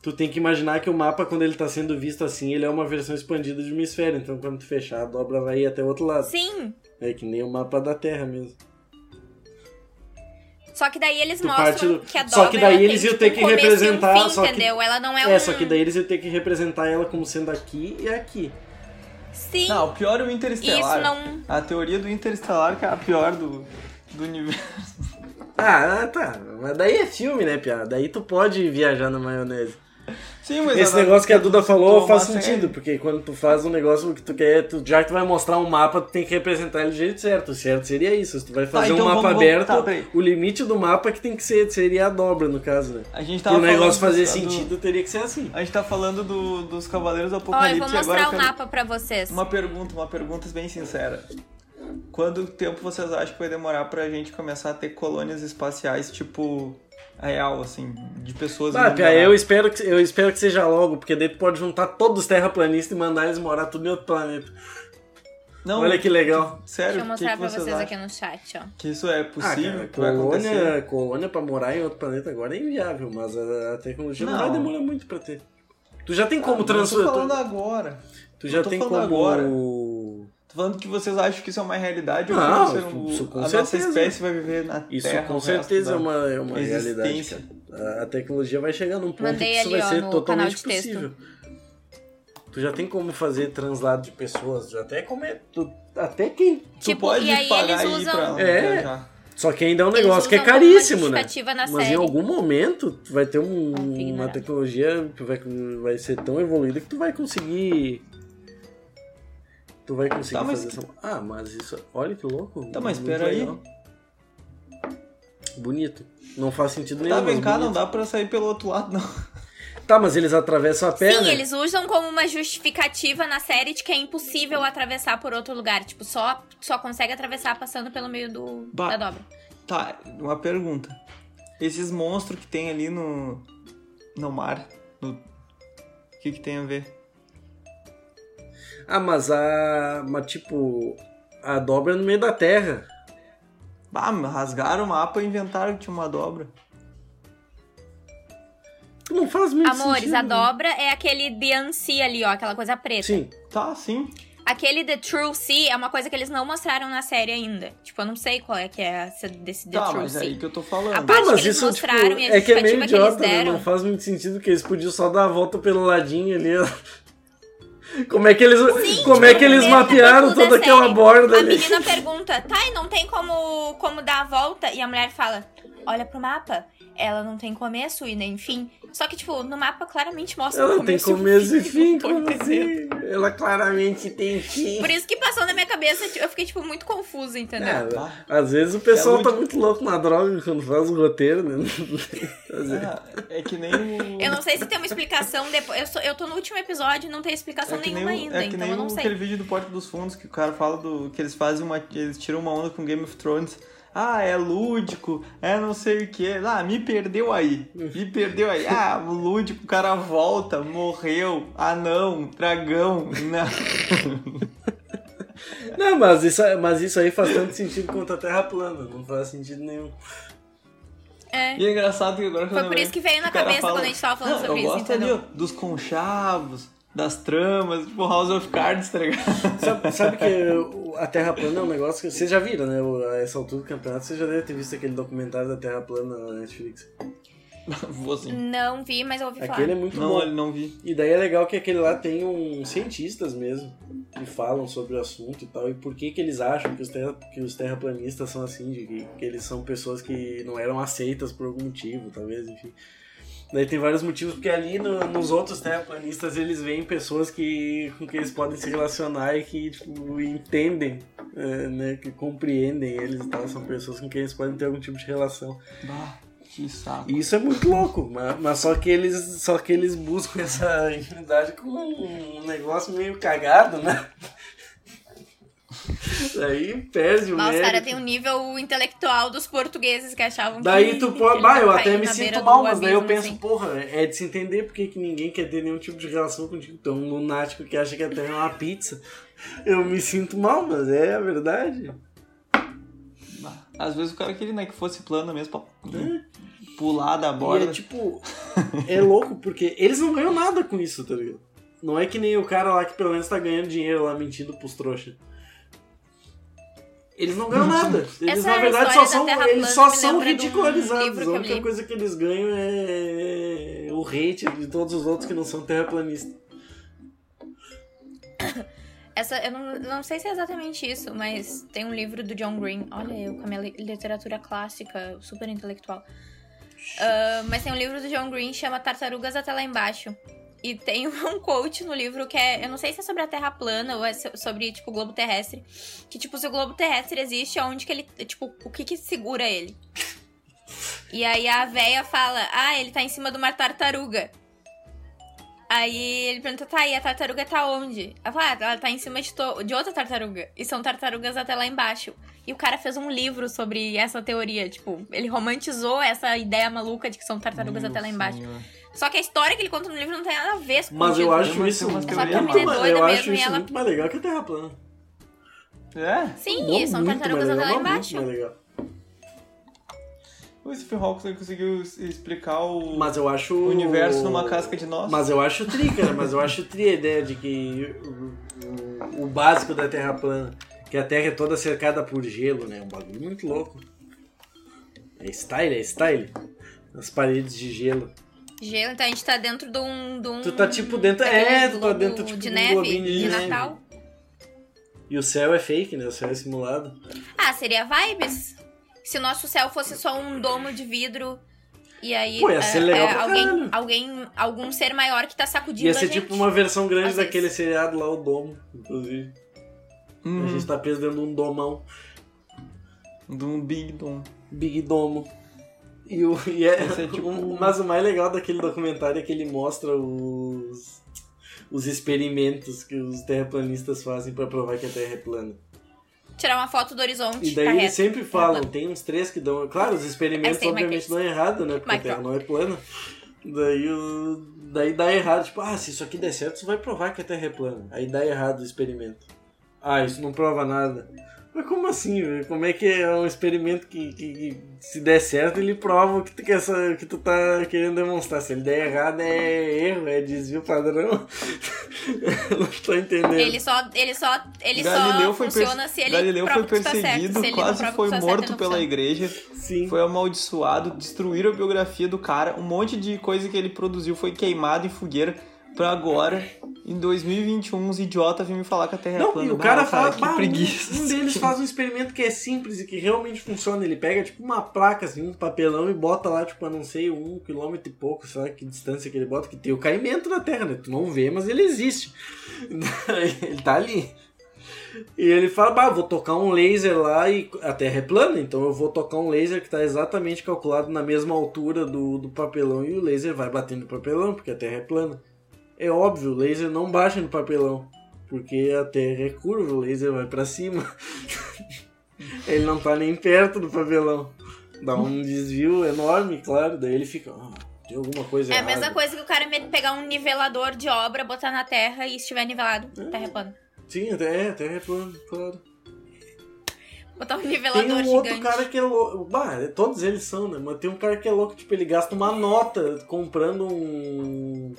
Speaker 1: Tu tem que imaginar que o mapa, quando ele tá sendo visto assim, ele é uma versão expandida de uma esfera. Então quando tu fechar, a dobra vai ir até o outro lado.
Speaker 3: Sim.
Speaker 1: É que nem o mapa da Terra mesmo.
Speaker 3: Só que daí eles
Speaker 1: Tu
Speaker 3: mostram
Speaker 1: parte do-
Speaker 3: que a dobra
Speaker 1: Só que daí eles iam
Speaker 3: tipo,
Speaker 1: ter que
Speaker 3: e um
Speaker 1: representar,
Speaker 3: fim,
Speaker 1: só que-
Speaker 3: entendeu? Ela não é,
Speaker 1: É,
Speaker 3: um...
Speaker 1: só que daí eles iam ter que representar ela como sendo aqui e aqui.
Speaker 3: Sim.
Speaker 2: Não, o pior é o Interestelar.
Speaker 3: Isso não-
Speaker 2: A teoria do Interestelar que é a pior do, do universo.
Speaker 1: Ah, tá. Mas daí é filme, né, piada? Daí tu pode viajar na maionese.
Speaker 2: Sim, mas
Speaker 1: Esse negócio que a Duda falou faz sentido, porque quando tu faz um negócio que tu quer, tu, já que tu vai mostrar um mapa, tu tem que representar ele do jeito certo. O certo seria isso. Se tu vai fazer
Speaker 2: então
Speaker 1: um mapa
Speaker 2: vamos- vamos-
Speaker 1: aberto,
Speaker 2: tá, peraí.
Speaker 1: o limite do mapa que tem que ser seria a dobra, no caso, né?
Speaker 2: A gente tava
Speaker 1: o negócio fazer
Speaker 2: do-
Speaker 1: sentido, teria que ser assim.
Speaker 2: A gente tá falando do- dos Cavaleiros do
Speaker 3: Ó, eu
Speaker 2: Apocalipse
Speaker 3: vou
Speaker 2: agora
Speaker 3: mostrar
Speaker 2: quero-
Speaker 3: mapa pra vocês.
Speaker 2: Uma pergunta, uma pergunta bem sincera. Quanto tempo vocês acham que vai demorar pra gente começar a ter colônias espaciais, tipo, real, assim, de pessoas
Speaker 1: Ah, Pia, eu espero, que, eu espero que seja logo, porque daí tu pode juntar todos os terraplanistas e mandar eles morar tudo em outro planeta.
Speaker 2: Não,
Speaker 1: Olha que legal.
Speaker 2: Sério,
Speaker 3: Deixa eu
Speaker 2: o que,
Speaker 3: mostrar
Speaker 2: que
Speaker 3: pra
Speaker 2: vocês
Speaker 3: vocês aqui no chat, ó.
Speaker 2: Que isso é
Speaker 1: Ah,
Speaker 2: possível,
Speaker 1: cara,
Speaker 2: que vai acontecer?
Speaker 1: colônia, colônia pra morar em outro planeta agora é inviável, mas a, a tecnologia não.
Speaker 2: Não.
Speaker 1: vai demorar muito pra ter. Tu já tem como
Speaker 2: Ah, Eu tô
Speaker 1: transformar.
Speaker 2: falando
Speaker 1: Tu,
Speaker 2: agora.
Speaker 1: tu já
Speaker 2: eu tô
Speaker 1: tem como.
Speaker 2: agora. Tô falando que vocês acham que isso é uma realidade ou
Speaker 1: Não,
Speaker 2: que você
Speaker 1: isso com
Speaker 2: a nossa
Speaker 1: certeza.
Speaker 2: espécie vai viver na
Speaker 1: Isso
Speaker 2: Terra.
Speaker 1: com
Speaker 2: o resto
Speaker 1: certeza é uma, é uma realidade. cara. A, tecnologia vai chegar num ponto
Speaker 3: Mandei
Speaker 1: que isso
Speaker 3: ali,
Speaker 1: vai
Speaker 3: ó,
Speaker 1: ser totalmente possível. Tu já tem como fazer translado de pessoas, já até como é, tu, até quem.
Speaker 2: Tu
Speaker 3: Tipo,
Speaker 2: pode
Speaker 3: e aí
Speaker 2: pagar
Speaker 3: eles usam-
Speaker 2: pra
Speaker 1: É.
Speaker 2: viajar.
Speaker 1: Só que ainda é um
Speaker 3: Eles
Speaker 1: negócio que é caríssimo, né? Mas em
Speaker 3: série.
Speaker 1: algum momento tu vai ter um- uma tecnologia que vai, vai ser tão evoluída que tu vai conseguir. Tu vai conseguir
Speaker 2: Tá,
Speaker 1: fazer essa. Ah, mas isso. Olha que louco.
Speaker 2: Tá, mas espera aí.
Speaker 1: Bonito. Não faz sentido nenhum.
Speaker 2: Tá, vem cá,
Speaker 1: bonito.
Speaker 2: não dá pra sair pelo outro lado, não.
Speaker 1: Tá, mas eles atravessam a perna.
Speaker 3: Sim, eles usam como uma justificativa na série de que é impossível atravessar por outro lugar. Tipo, só, só consegue atravessar passando pelo meio do,
Speaker 2: Bah.
Speaker 3: da dobra.
Speaker 2: Tá, uma pergunta. Esses monstros que tem ali no. no mar, no... o que que tem a ver?
Speaker 1: Ah, mas a. Mas tipo. A dobra é no meio da terra.
Speaker 2: Ah, rasgaram o mapa e inventaram que tinha uma dobra.
Speaker 1: Não faz muito
Speaker 3: Amores,
Speaker 1: sentido.
Speaker 3: a dobra é aquele Bianci ali, ó, aquela coisa preta.
Speaker 1: Sim.
Speaker 2: Tá, sim.
Speaker 3: Aquele The True Sea é uma coisa que eles não mostraram na série ainda. Tipo, eu não sei qual é que é essa- desse The
Speaker 2: Tá,
Speaker 3: True
Speaker 2: mas é
Speaker 3: Sea.
Speaker 2: aí que eu tô falando.
Speaker 3: A parte
Speaker 1: mas
Speaker 3: que eles
Speaker 1: isso tipo,
Speaker 3: mostraram e a
Speaker 1: é que é meio
Speaker 3: justificativa que eles
Speaker 1: idiota, né?
Speaker 3: deram.
Speaker 1: Não faz muito sentido que eles podiam só dar a volta pelo ladinho ali. Como é que eles, como é que eles mapearam toda
Speaker 3: da
Speaker 1: aquela
Speaker 3: série,
Speaker 1: borda
Speaker 3: A
Speaker 1: ali?
Speaker 3: menina pergunta, tá, e não tem como, como dar a volta? E a mulher fala, olha pro mapa. Ela não tem começo e nem fim. Só que, tipo, no mapa claramente mostra
Speaker 1: Ela
Speaker 3: o
Speaker 1: não tem
Speaker 3: começo
Speaker 1: começo e fim, [laughs] como assim? Ela claramente tem fim.
Speaker 3: Por isso que passou na minha cabeça, tipo, eu fiquei, tipo, muito confusa, entendeu?
Speaker 1: É,
Speaker 2: tá.
Speaker 1: às vezes o pessoal
Speaker 2: É
Speaker 1: tá
Speaker 2: muito-
Speaker 1: louco na droga quando faz o roteiro, né? [laughs]
Speaker 2: Ah, é que nem [laughs] o.
Speaker 3: Eu não sei se tem uma explicação depois. Eu, sou- eu tô no último episódio e não tem explicação
Speaker 2: É
Speaker 3: nenhuma
Speaker 2: o-
Speaker 3: ainda,
Speaker 2: é que
Speaker 3: então
Speaker 2: nem
Speaker 3: eu não sei.
Speaker 2: aquele vídeo do Porta dos Fundos que o cara fala do que eles fazem uma eles tiram uma onda com Game of Thrones. Ah, é lúdico, é não sei o que. Ah, me perdeu aí. Me perdeu aí. Ah, o lúdico, o cara volta, morreu. Ah, não, dragão. Não. [laughs]
Speaker 1: Não, mas isso, mas isso aí faz tanto sentido quanto a Terra plana. Não faz sentido nenhum.
Speaker 3: É.
Speaker 2: E é engraçado que agora que eu
Speaker 3: Foi por isso que veio na cabeça
Speaker 2: fala,
Speaker 3: quando a gente tava falando
Speaker 2: "Não,
Speaker 3: sobre
Speaker 2: eu
Speaker 3: isso,
Speaker 2: gosto
Speaker 3: entendeu?
Speaker 2: ali, ó, dos conchavos, das tramas, tipo House of Cards, tá ligado?
Speaker 1: Sabe, [laughs] sabe que a Terra plana é um negócio que vocês já viram, né? A essa altura do campeonato, vocês já devem ter visto aquele documentário da Terra plana na Netflix. [laughs]
Speaker 2: Vou assim.
Speaker 3: Não vi, mas eu ouvi falar.
Speaker 1: Aquele é muito
Speaker 2: Não,
Speaker 1: bom.
Speaker 2: ele não vi.
Speaker 1: E daí é legal que aquele lá tem uns cientistas mesmo que falam sobre o assunto e tal, e por que que eles acham que os, terra, que os terraplanistas são assim, de que, que eles são pessoas que não eram aceitas por algum motivo, talvez, enfim. Daí tem vários motivos, porque ali no- nos outros terraplanistas eles veem pessoas que, com quem eles podem se relacionar e que tipo, entendem, é, né, que compreendem eles e tal. São pessoas com quem eles podem ter algum tipo de relação.
Speaker 2: Bah, que saco.
Speaker 1: E isso é muito louco, mas, mas só, que eles, só que eles buscam essa infinidade com um negócio meio cagado, né? Daí perde o
Speaker 3: Mas os
Speaker 1: mérito.
Speaker 3: caras têm um nível intelectual dos portugueses que achavam
Speaker 1: Daí
Speaker 3: que...
Speaker 1: tu pode. Bah, eu até me sinto mal, mas daí eu penso,
Speaker 3: assim.
Speaker 1: porra, é de se entender porque que ninguém quer ter nenhum tipo de relação contigo. Tu é um lunático que acha que a Terra é uma pizza. Eu me sinto mal, mas é a verdade.
Speaker 2: Às vezes o cara queria né, que fosse plano mesmo pra pular da borda.
Speaker 1: E é tipo. [laughs] É louco, porque eles não ganham nada com isso, tá ligado? Não é que nem o cara lá que pelo menos tá ganhando dinheiro lá mentindo pros trouxas. Eles não ganham nada. Eles
Speaker 3: Essa
Speaker 1: na verdade só são, eles só
Speaker 3: me
Speaker 1: são
Speaker 3: um
Speaker 1: ridicularizados. A única coisa que eles ganham é o hate de todos os outros que não são terraplanistas.
Speaker 3: Essa, eu não, não sei se é exatamente isso, mas tem um livro do John Green. Olha, eu com a minha li- literatura clássica, super intelectual. Ah, mas tem um livro do John Green que chama Tartarugas até lá embaixo. E tem [laughs] um quote no livro que é. Eu não sei se é sobre a Terra plana ou é so- sobre, tipo, o globo terrestre. Que, tipo, se o globo terrestre existe, aonde que ele. Tipo, o que que segura ele? [laughs] E aí a véia fala: Ah, ele tá em cima de uma tartaruga. Aí ele pergunta, tá, e a tartaruga tá onde? Ela fala, ah, ela tá em cima de, to- de outra tartaruga. E são tartarugas até lá embaixo. E o cara fez um livro sobre essa teoria. Tipo, ele romantizou essa ideia maluca de que são tartarugas
Speaker 2: Meu
Speaker 3: até lá embaixo.
Speaker 2: senhor.
Speaker 3: Só que a história que ele conta no livro não tem nada a ver com
Speaker 1: Mas eu
Speaker 3: isso.
Speaker 1: acho
Speaker 2: Mas
Speaker 1: isso muito, muito,
Speaker 3: malucas.
Speaker 1: eu
Speaker 3: Doida
Speaker 1: acho
Speaker 3: mesmo, e
Speaker 1: isso
Speaker 3: ela-
Speaker 1: muito mais legal que a Terra plana.
Speaker 2: É?
Speaker 3: Sim,
Speaker 1: Muito,
Speaker 3: são
Speaker 1: muito
Speaker 3: tartarugas
Speaker 1: mais
Speaker 3: até lá embaixo.
Speaker 1: Muito mais legal.
Speaker 2: O Stephen Hawking conseguiu explicar o
Speaker 1: Mas eu acho.
Speaker 2: o universo numa casca de nós.
Speaker 1: Mas eu acho tri, cara. Mas eu acho tri a ideia de que o, o- o básico da Terra plana, que a Terra é toda cercada por gelo, né? É um bagulho muito louco. É style, é style. As paredes de gelo.
Speaker 3: Gelo, então a gente tá dentro de um. De um
Speaker 1: Tu tá tipo dentro.
Speaker 3: daqueles
Speaker 1: É, tu tá dentro tipo,
Speaker 3: de
Speaker 1: um
Speaker 3: neve
Speaker 1: de neve.
Speaker 3: Natal.
Speaker 1: E o céu é fake, né? O céu é simulado.
Speaker 3: Ah, seria vibes. Se o nosso céu fosse só um domo de vidro. E aí.
Speaker 1: Pô, ia ser
Speaker 3: é,
Speaker 1: legal
Speaker 3: é,
Speaker 1: pra
Speaker 3: alguém, alguém. Algum ser maior que tá sacudindo
Speaker 1: Ia
Speaker 3: a
Speaker 1: ser
Speaker 3: gente.
Speaker 1: tipo uma versão grande
Speaker 3: Às
Speaker 1: daquele
Speaker 3: vezes.
Speaker 1: seriado lá, o Domo, inclusive. A
Speaker 2: Uhum.
Speaker 1: gente tá preso dentro de um domão.
Speaker 2: De um Big Dom.
Speaker 1: Big Domo. E, o, e é,
Speaker 2: é tipo-
Speaker 1: mas o mais legal daquele documentário é que ele mostra os, os experimentos que os terraplanistas fazem pra provar que a Terra é plana.
Speaker 3: Tirar uma foto do horizonte.
Speaker 1: E daí
Speaker 3: tá
Speaker 1: eles
Speaker 3: reto.
Speaker 1: sempre falam,
Speaker 3: plano.
Speaker 1: tem uns três que dão. Claro, os experimentos obviamente dão errado, né? Porque a Terra
Speaker 3: Drop.
Speaker 1: não é plana. Daí, o, daí dá errado, tipo, ah, se isso aqui der certo, isso vai provar que a Terra é plana. Aí dá errado o experimento. Ah, isso não prova nada. Mas como assim, velho? Como é que é um experimento que, que- que se der certo, ele prova o que tu, quer, o que tu tá querendo demonstrar. Se ele der errado, é erro, é desvio padrão. [laughs] não tô entendendo.
Speaker 3: Ele só. Ele só. Ele
Speaker 2: Galileu
Speaker 3: só
Speaker 2: foi,
Speaker 3: funciona
Speaker 2: perse-
Speaker 3: se ele
Speaker 2: Galileu
Speaker 3: prova
Speaker 2: foi
Speaker 3: que tu tá certo.
Speaker 2: perseguido,
Speaker 3: Se ele não
Speaker 2: quase foi
Speaker 3: tá
Speaker 2: morto pela
Speaker 3: funciona.
Speaker 2: igreja,
Speaker 1: Sim.
Speaker 2: foi amaldiçoado, destruíram a biografia do cara, um monte de coisa que ele produziu foi queimado em fogueira pra agora, em 2021, os idiotas vêm me falar que a Terra é
Speaker 1: Não,
Speaker 2: plana.
Speaker 1: e o
Speaker 2: Bah,
Speaker 1: cara fala,
Speaker 2: que
Speaker 1: "Bah, um-
Speaker 2: preguiça.
Speaker 1: Um, deles [laughs] faz um experimento que é simples e que realmente funciona. Ele pega tipo uma placa, assim, um papelão e bota lá, tipo, a não sei, um quilômetro e pouco, sei lá que distância que ele bota, que tem o caimento na Terra, né? Tu não vê, mas ele existe. [laughs] ele tá ali. E ele fala, bah, vou tocar um laser lá e a Terra é plana, então eu vou tocar um laser que tá exatamente calculado na mesma altura do, do papelão e o laser vai bater no papelão, porque a Terra é plana. É óbvio, o laser não baixa no papelão. Porque a Terra é curva, o laser vai pra cima. [laughs] ele não tá nem perto do papelão. Dá um desvio enorme, claro. Daí ele fica. "Ah, tem alguma coisa
Speaker 3: É a
Speaker 1: errada.
Speaker 3: mesma coisa que o cara pegar um nivelador de obra, botar na terra e estiver nivelado. Terra é plana.
Speaker 1: Sim, até, a Terra é plana, claro.
Speaker 3: Botar um
Speaker 1: Tem
Speaker 3: nivelador
Speaker 1: um outro
Speaker 3: gigante.
Speaker 1: cara que é louco. Bah, todos eles são, né? Mas tem um cara que é louco, tipo, ele gasta uma nota comprando um.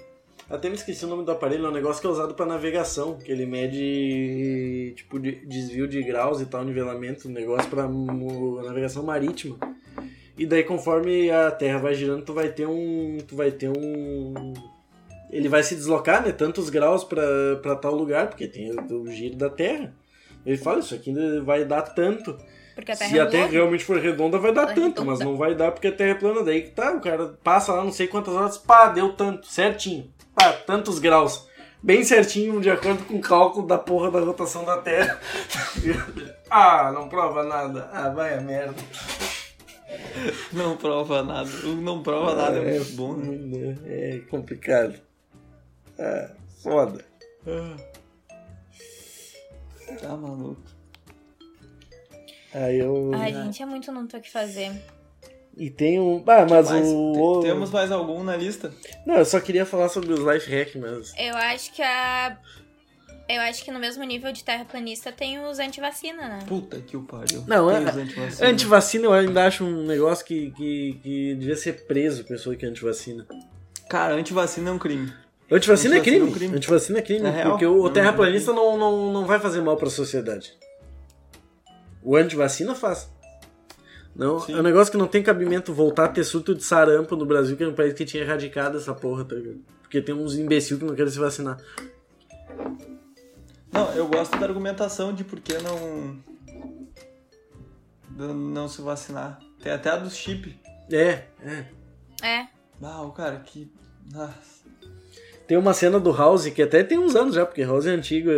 Speaker 1: Até me esqueci o nome do aparelho, é um negócio que é usado pra navegação, que ele mede tipo de- desvio de graus e tal, nivelamento, um negócio pra mo- navegação marítima. E daí conforme a Terra vai girando, tu vai ter um. Tu vai ter um. Ele vai se deslocar, né? Tantos graus pra, pra tal lugar, porque tem o, o giro da Terra. Ele fala, isso aqui ainda vai dar tanto.
Speaker 3: Porque a Terra
Speaker 1: Se
Speaker 3: é
Speaker 1: a Terra
Speaker 3: globo.
Speaker 1: realmente for redonda, vai dar
Speaker 3: é
Speaker 1: tanto, mas não vai dar porque a Terra é plana. Daí que tá, o cara passa lá não sei quantas horas, pá, deu tanto, certinho. Pá, tantos graus. Bem certinho, de acordo com o cálculo da porra da rotação da Terra. [laughs] ah, não prova nada. Ah, vai a merda.
Speaker 2: Não prova nada. Não prova nada é muito bom, né?
Speaker 1: É complicado. Ah, foda.
Speaker 2: Tá maluco.
Speaker 1: Aí eu.
Speaker 3: Ai, gente, é muito não ter o que fazer.
Speaker 1: E tem um. Ah, mas
Speaker 2: Mas
Speaker 1: o.
Speaker 2: te- temos mais algum na lista?
Speaker 1: Não, eu só queria falar sobre os life hack, mas.
Speaker 3: Eu acho que a. Eu acho que no mesmo nível de terraplanista tem os antivacina, né?
Speaker 2: Puta que o pariu.
Speaker 1: Não,
Speaker 2: Tem
Speaker 1: é-
Speaker 2: antivacina.
Speaker 1: Antivacina eu ainda acho um negócio que, que, que devia ser preso, pessoa que é antivacina.
Speaker 2: Cara, antivacina é um crime.
Speaker 1: Antivacina é
Speaker 2: Antivacina
Speaker 1: crime.
Speaker 2: é um crime.
Speaker 1: Antivacina é crime.
Speaker 2: É real.
Speaker 1: porque o, o
Speaker 2: Não,
Speaker 1: terraplanista não, não, não vai fazer mal pra sociedade. O antivacina faz. Não,
Speaker 2: Sim.
Speaker 1: é um negócio que não tem cabimento voltar a ter surto de sarampo no Brasil, que é um país que tinha erradicado essa porra, tá ligado? Porque tem uns imbecil que não querem se vacinar.
Speaker 2: Não, eu gosto da argumentação de por que não. de não se vacinar. Tem até a dos chip.
Speaker 1: É, é.
Speaker 3: É.
Speaker 2: Ah, o cara, que. Nossa.
Speaker 1: Tem uma cena do House que até tem uns anos já, porque House é antigo.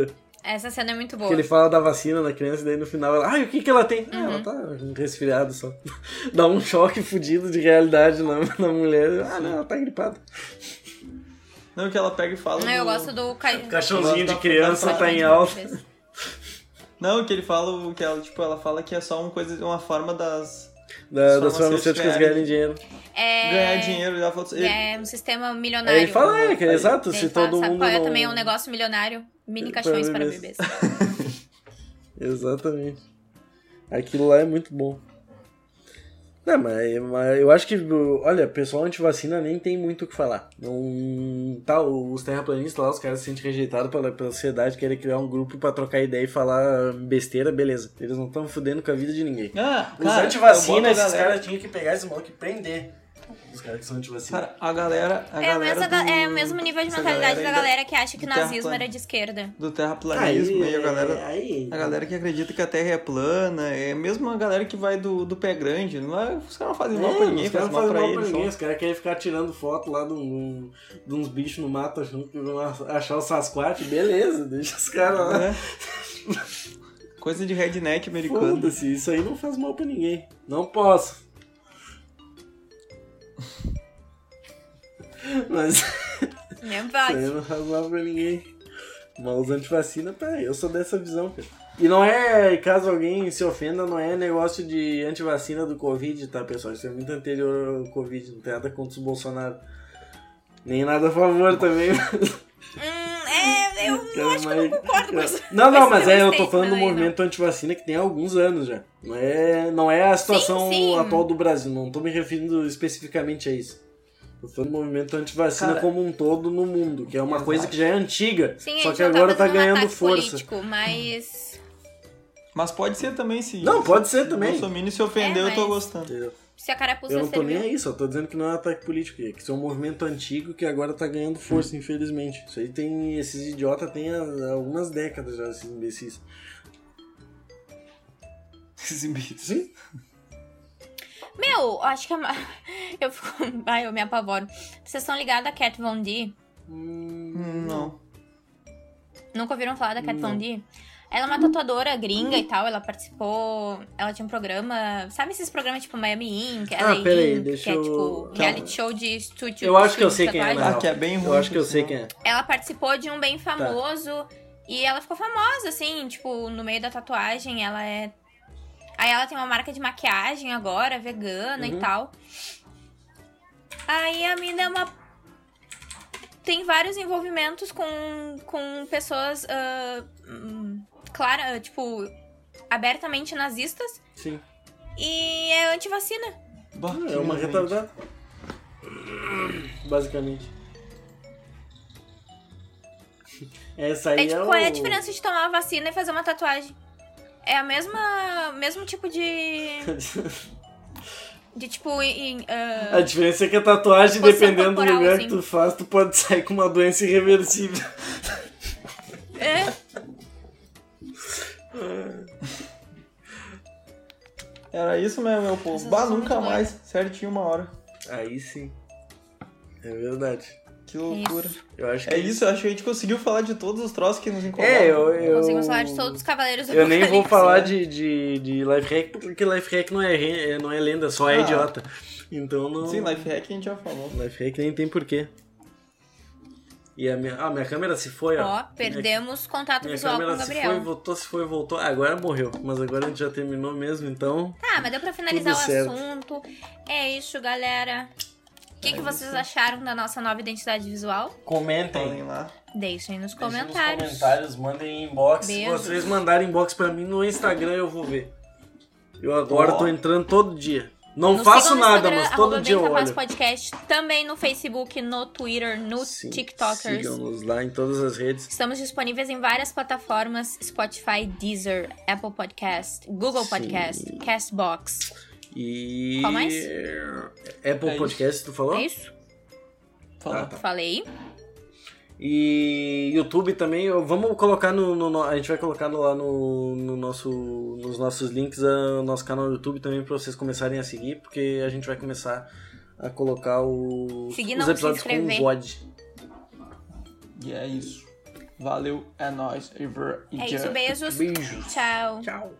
Speaker 3: Essa cena é muito boa.
Speaker 1: Que ele fala da vacina na criança e daí no final ela, ai, o que que ela tem? Ah,
Speaker 3: Uhum.
Speaker 1: ela tá um resfriado só. [laughs] Dá um choque fudido de realidade na, na mulher. Ah, não, ela tá gripada.
Speaker 2: Não, que ela pega e fala.
Speaker 3: Não, eu
Speaker 2: do-
Speaker 3: gosto do. Ca...
Speaker 1: Cachorrinho de
Speaker 2: da-
Speaker 1: criança
Speaker 2: da-
Speaker 1: tá em alta.
Speaker 2: Não, que ele fala o- que ela, tipo, ela fala que é só uma coisa, uma forma das
Speaker 1: Da, das farmacêuticas ganharem dinheiro.
Speaker 3: É...
Speaker 2: ganhar dinheiro. Ela falou, ele-
Speaker 3: É um sistema milionário.
Speaker 1: Aí ele fala, é, que é exato,
Speaker 3: Ele
Speaker 1: se
Speaker 3: fala,
Speaker 1: todo
Speaker 3: sabe
Speaker 1: mundo.
Speaker 3: qual é
Speaker 1: não-
Speaker 3: também um negócio milionário? Mini
Speaker 1: Para
Speaker 3: caixões para
Speaker 1: bebês.
Speaker 3: bebês. [laughs]
Speaker 1: Exatamente. Aquilo lá é muito bom. Não, mas, mas eu acho que, olha, pessoal antivacina nem tem muito o que falar. Não, tá, os terraplanistas lá, os caras se sentem rejeitados pela, pela sociedade, querem criar um grupo pra trocar ideia e falar besteira, beleza. Eles não estão fudendo com a vida de ninguém.
Speaker 2: Ah,
Speaker 1: Os antivacina, esses caras tinham que pegar esse maluco e prender. Os caras que são antivacina.
Speaker 2: Cara, a galera. A
Speaker 3: É, o
Speaker 2: galera
Speaker 3: mesmo,
Speaker 2: do,
Speaker 3: é o mesmo nível de mentalidade da
Speaker 2: ainda-
Speaker 3: galera que acha que o nazismo era de esquerda.
Speaker 2: Do terraplanismo
Speaker 1: Aí,
Speaker 2: e a galera.
Speaker 1: aí,
Speaker 2: A galera que acredita que a Terra é plana, é mesmo a galera que vai do, do pé grande. Não é, os caras não fazem mal pra ninguém,
Speaker 1: os caras não
Speaker 2: mal
Speaker 1: fazem
Speaker 2: pra
Speaker 1: mal pra
Speaker 2: eles.
Speaker 1: ninguém,
Speaker 2: só.
Speaker 1: os caras querem ficar tirando foto lá de, um- de uns bichos no mato achando que vão achar o Sasquatch, beleza, deixa os caras lá.
Speaker 2: É. Coisa de redneck americano.
Speaker 1: Foda-se, isso aí não faz mal pra ninguém. Não posso. Mas [laughs] isso aí não faz mal pra ninguém. Mas os antivacina, tá, eu sou dessa visão, cara. E não é, caso alguém se ofenda, não é negócio de antivacina do Covid, tá, pessoal? Isso é muito anterior ao Covid, não tem nada contra os Bolsonaro. Nem nada a favor também.
Speaker 3: É, eu
Speaker 1: Quero
Speaker 3: acho que eu não concordo com isso.
Speaker 1: Não, [laughs] não, mas é, eu tô falando do
Speaker 3: não.
Speaker 1: movimento antivacina que tem alguns anos já. Não é, não é a situação
Speaker 3: sim.
Speaker 1: atual do Brasil, não tô me referindo especificamente a isso. Tô falando do movimento antivacina
Speaker 2: Cara,
Speaker 1: como um todo no mundo, que é uma coisa que já é antiga,
Speaker 3: Sim,
Speaker 1: só que
Speaker 3: não
Speaker 1: agora tá
Speaker 3: um
Speaker 1: ganhando força.
Speaker 3: político, mas
Speaker 2: Mas pode ser também, se.
Speaker 1: Não, pode ser
Speaker 2: se
Speaker 1: também.
Speaker 2: O Bolsonaro se ofendeu,
Speaker 3: É,
Speaker 2: eu tô
Speaker 3: mas-
Speaker 2: gostando.
Speaker 1: Eu,
Speaker 3: se a carapuça
Speaker 1: eu não tô nem
Speaker 3: serviu.
Speaker 1: aí, só tô dizendo que não é um ataque político, que isso é um movimento antigo que agora tá ganhando força, infelizmente. Isso aí tem. Esses idiotas têm há algumas décadas já, esses imbecis.
Speaker 2: Esses imbecis.
Speaker 1: Sim?
Speaker 3: Meu, acho que a... ma- [laughs] eu fico... Ai, eu me apavoro. Vocês estão ligados a Cat Von D?
Speaker 2: Hum, não.
Speaker 3: Nunca ouviram falar da Cat
Speaker 1: Não.
Speaker 3: Von D? Ela é uma tatuadora gringa e tal, ela participou. Ela tinha um programa. Sabe esses programas tipo Miami Ink,
Speaker 1: Ah,
Speaker 3: LA
Speaker 1: peraí,
Speaker 3: Ink,
Speaker 1: deixa
Speaker 3: que é tipo
Speaker 1: Calma.
Speaker 3: reality show de estúdio.
Speaker 1: Eu acho que eu sei quem é,
Speaker 2: Ah, que é bem ruim.
Speaker 1: Eu acho que eu sei
Speaker 2: sinal.
Speaker 1: quem é.
Speaker 3: Ela participou de um bem
Speaker 1: Tá.
Speaker 3: famoso e ela ficou famosa, assim, tipo, no meio da tatuagem, ela é. Aí ela tem uma marca de maquiagem agora, vegana
Speaker 1: Uhum.
Speaker 3: e tal. Aí a mina é uma. Tem vários envolvimentos com, com pessoas. hum, clara, tipo, abertamente nazistas
Speaker 1: Sim.
Speaker 3: e é antivacina.
Speaker 2: Bah, que
Speaker 1: É uma retardada. Basicamente. Essa aí
Speaker 3: É
Speaker 1: é,
Speaker 3: tipo,
Speaker 1: o...
Speaker 3: qual é a diferença de tomar uma vacina e fazer uma tatuagem? É a mesma. mesmo tipo de. [laughs] De tipo. em- ah,
Speaker 1: A diferença é que a tatuagem, dependendo do
Speaker 3: corporal,
Speaker 1: lugar
Speaker 3: assim.
Speaker 1: que tu faz, tu pode sair com uma doença irreversível.
Speaker 3: é, [laughs]
Speaker 2: Era isso mesmo, meu povo. Bah, nunca mais. Certinho uma hora.
Speaker 1: Aí sim. É verdade.
Speaker 2: Que loucura.
Speaker 1: Eu acho que
Speaker 2: É isso, eu acho que a gente conseguiu falar de todos os troços que nos incomodam.
Speaker 1: É, eu, eu...
Speaker 3: Conseguimos falar de todos os cavaleiros do
Speaker 1: Eu nem vou falar de, de, de life hack, porque life hack não é, re- não é lenda, só é
Speaker 2: Ah.
Speaker 1: idiota. Então não.
Speaker 2: Sim, life hack a gente já falou.
Speaker 1: Life hack nem tem porquê. E a minha. Ah, minha câmera se foi, ó.
Speaker 3: Ó, perdemos contato
Speaker 1: Minha
Speaker 3: visual com
Speaker 1: câmera
Speaker 3: o
Speaker 1: se foi,
Speaker 3: Gabriel.
Speaker 1: voltou, se foi, voltou. Ah, agora morreu. Mas agora a gente já terminou mesmo, então.
Speaker 3: Tá, mas deu pra finalizar o
Speaker 1: certo.
Speaker 3: assunto. É isso, galera. O que, que vocês acharam da nossa nova identidade visual?
Speaker 1: Comentem.
Speaker 2: Falem lá.
Speaker 3: Deixem nos
Speaker 1: Deixem
Speaker 3: comentários.
Speaker 1: Nos comentários, mandem inbox.
Speaker 3: Beijos.
Speaker 1: Se vocês mandarem inbox pra mim no Instagram, eu vou ver. Eu agora tô entrando todo dia. Não
Speaker 3: Nos
Speaker 1: faço nada, mas todo dia eu
Speaker 3: Capaz
Speaker 1: olho.
Speaker 3: Podcast, também no Facebook, no Twitter, no
Speaker 1: Sim,
Speaker 3: TikTokers.
Speaker 1: Sigam-nos lá em todas as redes.
Speaker 3: Estamos disponíveis em várias plataformas: Spotify, Deezer, Apple Podcast, Google
Speaker 1: Sim.
Speaker 3: Podcast, Castbox.
Speaker 1: E.
Speaker 3: Qual mais?
Speaker 1: Apple
Speaker 2: É
Speaker 1: Podcast, tu falou?
Speaker 3: É isso?
Speaker 2: Fala.
Speaker 1: Ah, tá.
Speaker 3: Falei.
Speaker 1: E YouTube também, vamos colocar no, no- no- a gente vai colocar lá no, no nosso, nos nossos links ah, o nosso canal no YouTube também para vocês começarem a seguir, porque a gente vai começar a colocar o,
Speaker 3: Seguir,
Speaker 1: os episódios com
Speaker 3: inscrever.
Speaker 1: VOD.
Speaker 2: E é isso. Valeu, é nóis. Iver e
Speaker 3: É isso, beijos.
Speaker 1: Beijos.
Speaker 3: Tchau.
Speaker 1: Tchau.